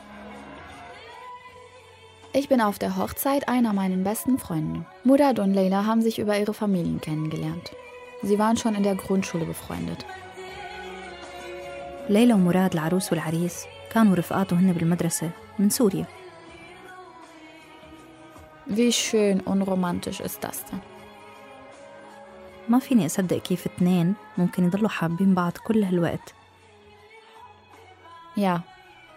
Ich bin auf der Hochzeit einer meiner besten Freundinnen. Murad und Leila haben sich über ihre Familien kennengelernt. Sie waren schon in der Grundschule befreundet. ليلى ومراد العروس والعريس كانوا رفقاته هن بالمدرسة من سوريا Wie schön und romantisch ist das denn? ما فيني أصدق كيف اتنين ممكن يضلوا حابين بعض كل هالوقت Ja,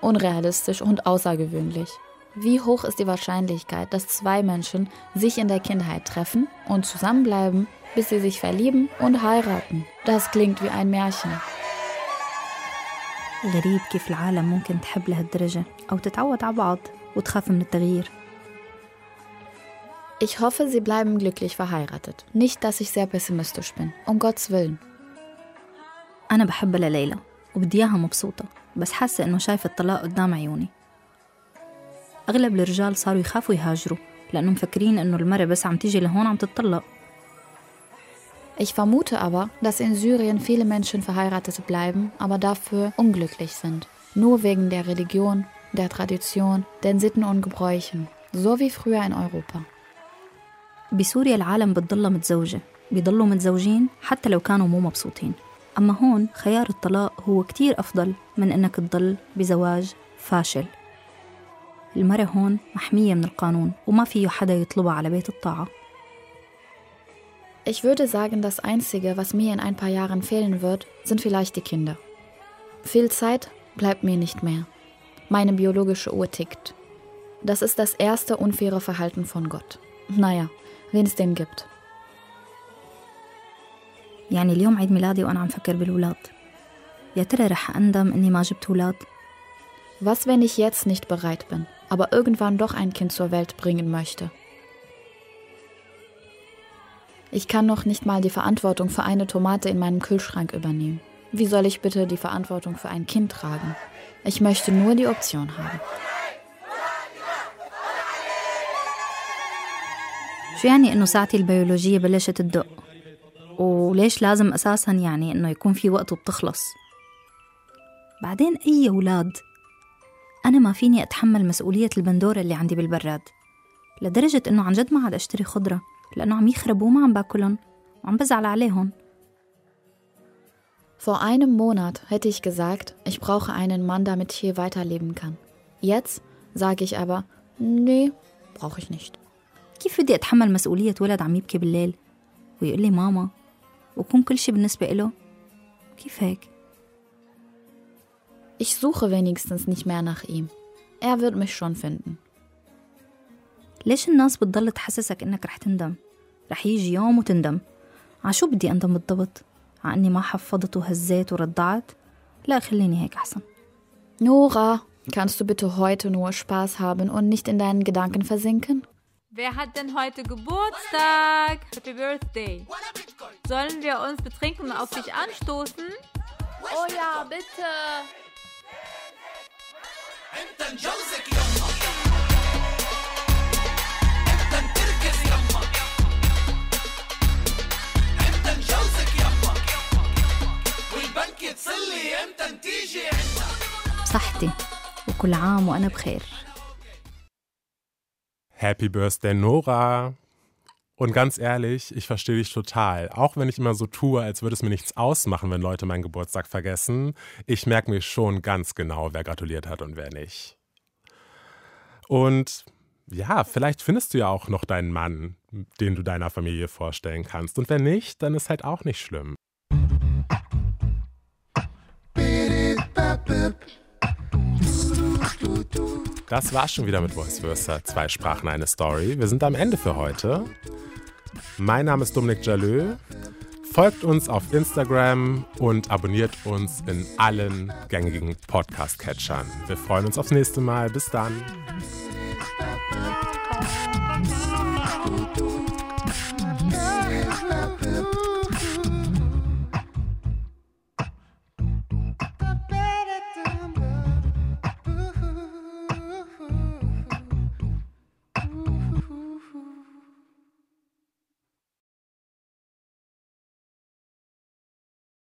unrealistisch und außergewöhnlich. Wie hoch ist die Wahrscheinlichkeit, dass zwei Menschen sich in der Kindheit treffen und zusammenbleiben, bis sie sich verlieben und heiraten? Das klingt wie ein Märchen. غريب كيف العالم ممكن تحب لهالدرجة أو تتعود على بعض وتخاف من التغيير Ich hoffe, sie bleiben glücklich verheiratet. Nicht, dass ich sehr pessimistisch bin. Um Gottes Willen. أنا بحبها لليلى وبدي إياها مبسوطة بس حاسة إنه شايفة الطلاق قدام عيوني أغلب الرجال صاروا يخافوا يهاجروا لأنه مفكرين إنه المرة بس عم تيجي لهون عم تتطلق Ich vermute aber, dass in Syrien viele Menschen Verheiratete bleiben, aber dafür unglücklich sind. Nur wegen der Religion, der Tradition, den Sitten und Gebräuchen. So wie früher in Europa. بسوريا العالم بتضلها متزوجة بيضلوا متزوجين حتى لو كانوا مو مبسوطين أما هون خيار الطلاق هو كتير أفضل من إنك تضل بزواج فاشل المرة هون محمية من القانون وما فيه حدا يطلبها على بيت الطاعة Ich würde sagen, das Einzige, was mir in ein paar Jahren fehlen wird, sind vielleicht die Kinder. Viel Zeit bleibt mir nicht mehr. Meine biologische Uhr tickt. Das ist das erste unfaire Verhalten von Gott. Naja, wen es den gibt. يعني اليوم عيد ميلادي وأنا عم فكر بالولاد يا ترى رح أندم إني ما جبت ولاد Was, wenn ich jetzt nicht bereit bin, aber irgendwann doch ein Kind zur Welt bringen möchte? Ich kann noch nicht mal die Verantwortung für eine Tomate in meinem Kühlschrank übernehmen. Wie soll ich bitte die Verantwortung für ein Kind tragen? Ich möchte nur die Option haben. شو يعني إنه ساعتي البيولوجية بلشت تدق وليش لازم أساسا يعني إنه يكون في وقت وبتخلص بعدين أي أولاد أنا ما فيني أتحمل مسؤولية البندورة اللي عندي بالبراد لدرجة إنه عن جد ما عاد أشتري خضرة لأنه عم يخربوا وما عم باكلهم وعم بزعل عليهم Vor einem Monat hätte ich gesagt, ich brauche einen Mann, damit ich hier weiterleben kann. Jetzt sage ich aber, nee, brauche ich nicht. كيف بدي أتحمل مسؤولية ولد عم يبكي بالليل ويقول لي ماما وكون كل شي بالنسبة إله كيف هيك؟ Ich suche wenigstens nicht mehr nach ihm. Er wird mich schon finden. ليش الناس بتضل تحسسك إنك رح تندم؟ رح يجي يوم وتندم عشو بدي أندم بالضبط؟ ع إني ما حفظت وهزيت وردعت؟ لا خليني هيك أحسن Nora, kannst du bitte heute nur Spaß haben und nicht in deinen Gedanken versinken? Wer hat denn heute Geburtstag? Happy Birthday. Sollen wir uns betrinken und auf dich anstoßen? Oh ja, bitte. صحتي وكل عام وأنا بخير Happy Birthday, Nora. Und ganz ehrlich, ich verstehe dich total. Auch wenn ich immer so tue, als würde es mir nichts ausmachen, wenn Leute meinen Geburtstag vergessen. Ich merke mir schon ganz genau, wer gratuliert hat und wer nicht. Und ja, vielleicht findest du ja auch noch deinen Mann, den du deiner Familie vorstellen kannst. Und wenn nicht, dann ist halt auch nicht schlimm. Das war schon wieder mit Voice Versa. Zwei Sprachen, eine Story. Wir sind am Ende für heute. Mein Name ist Dominik Jalö. Folgt uns auf Instagram und abonniert uns in allen gängigen Podcast-Catchern. Wir freuen uns aufs nächste Mal. Bis dann.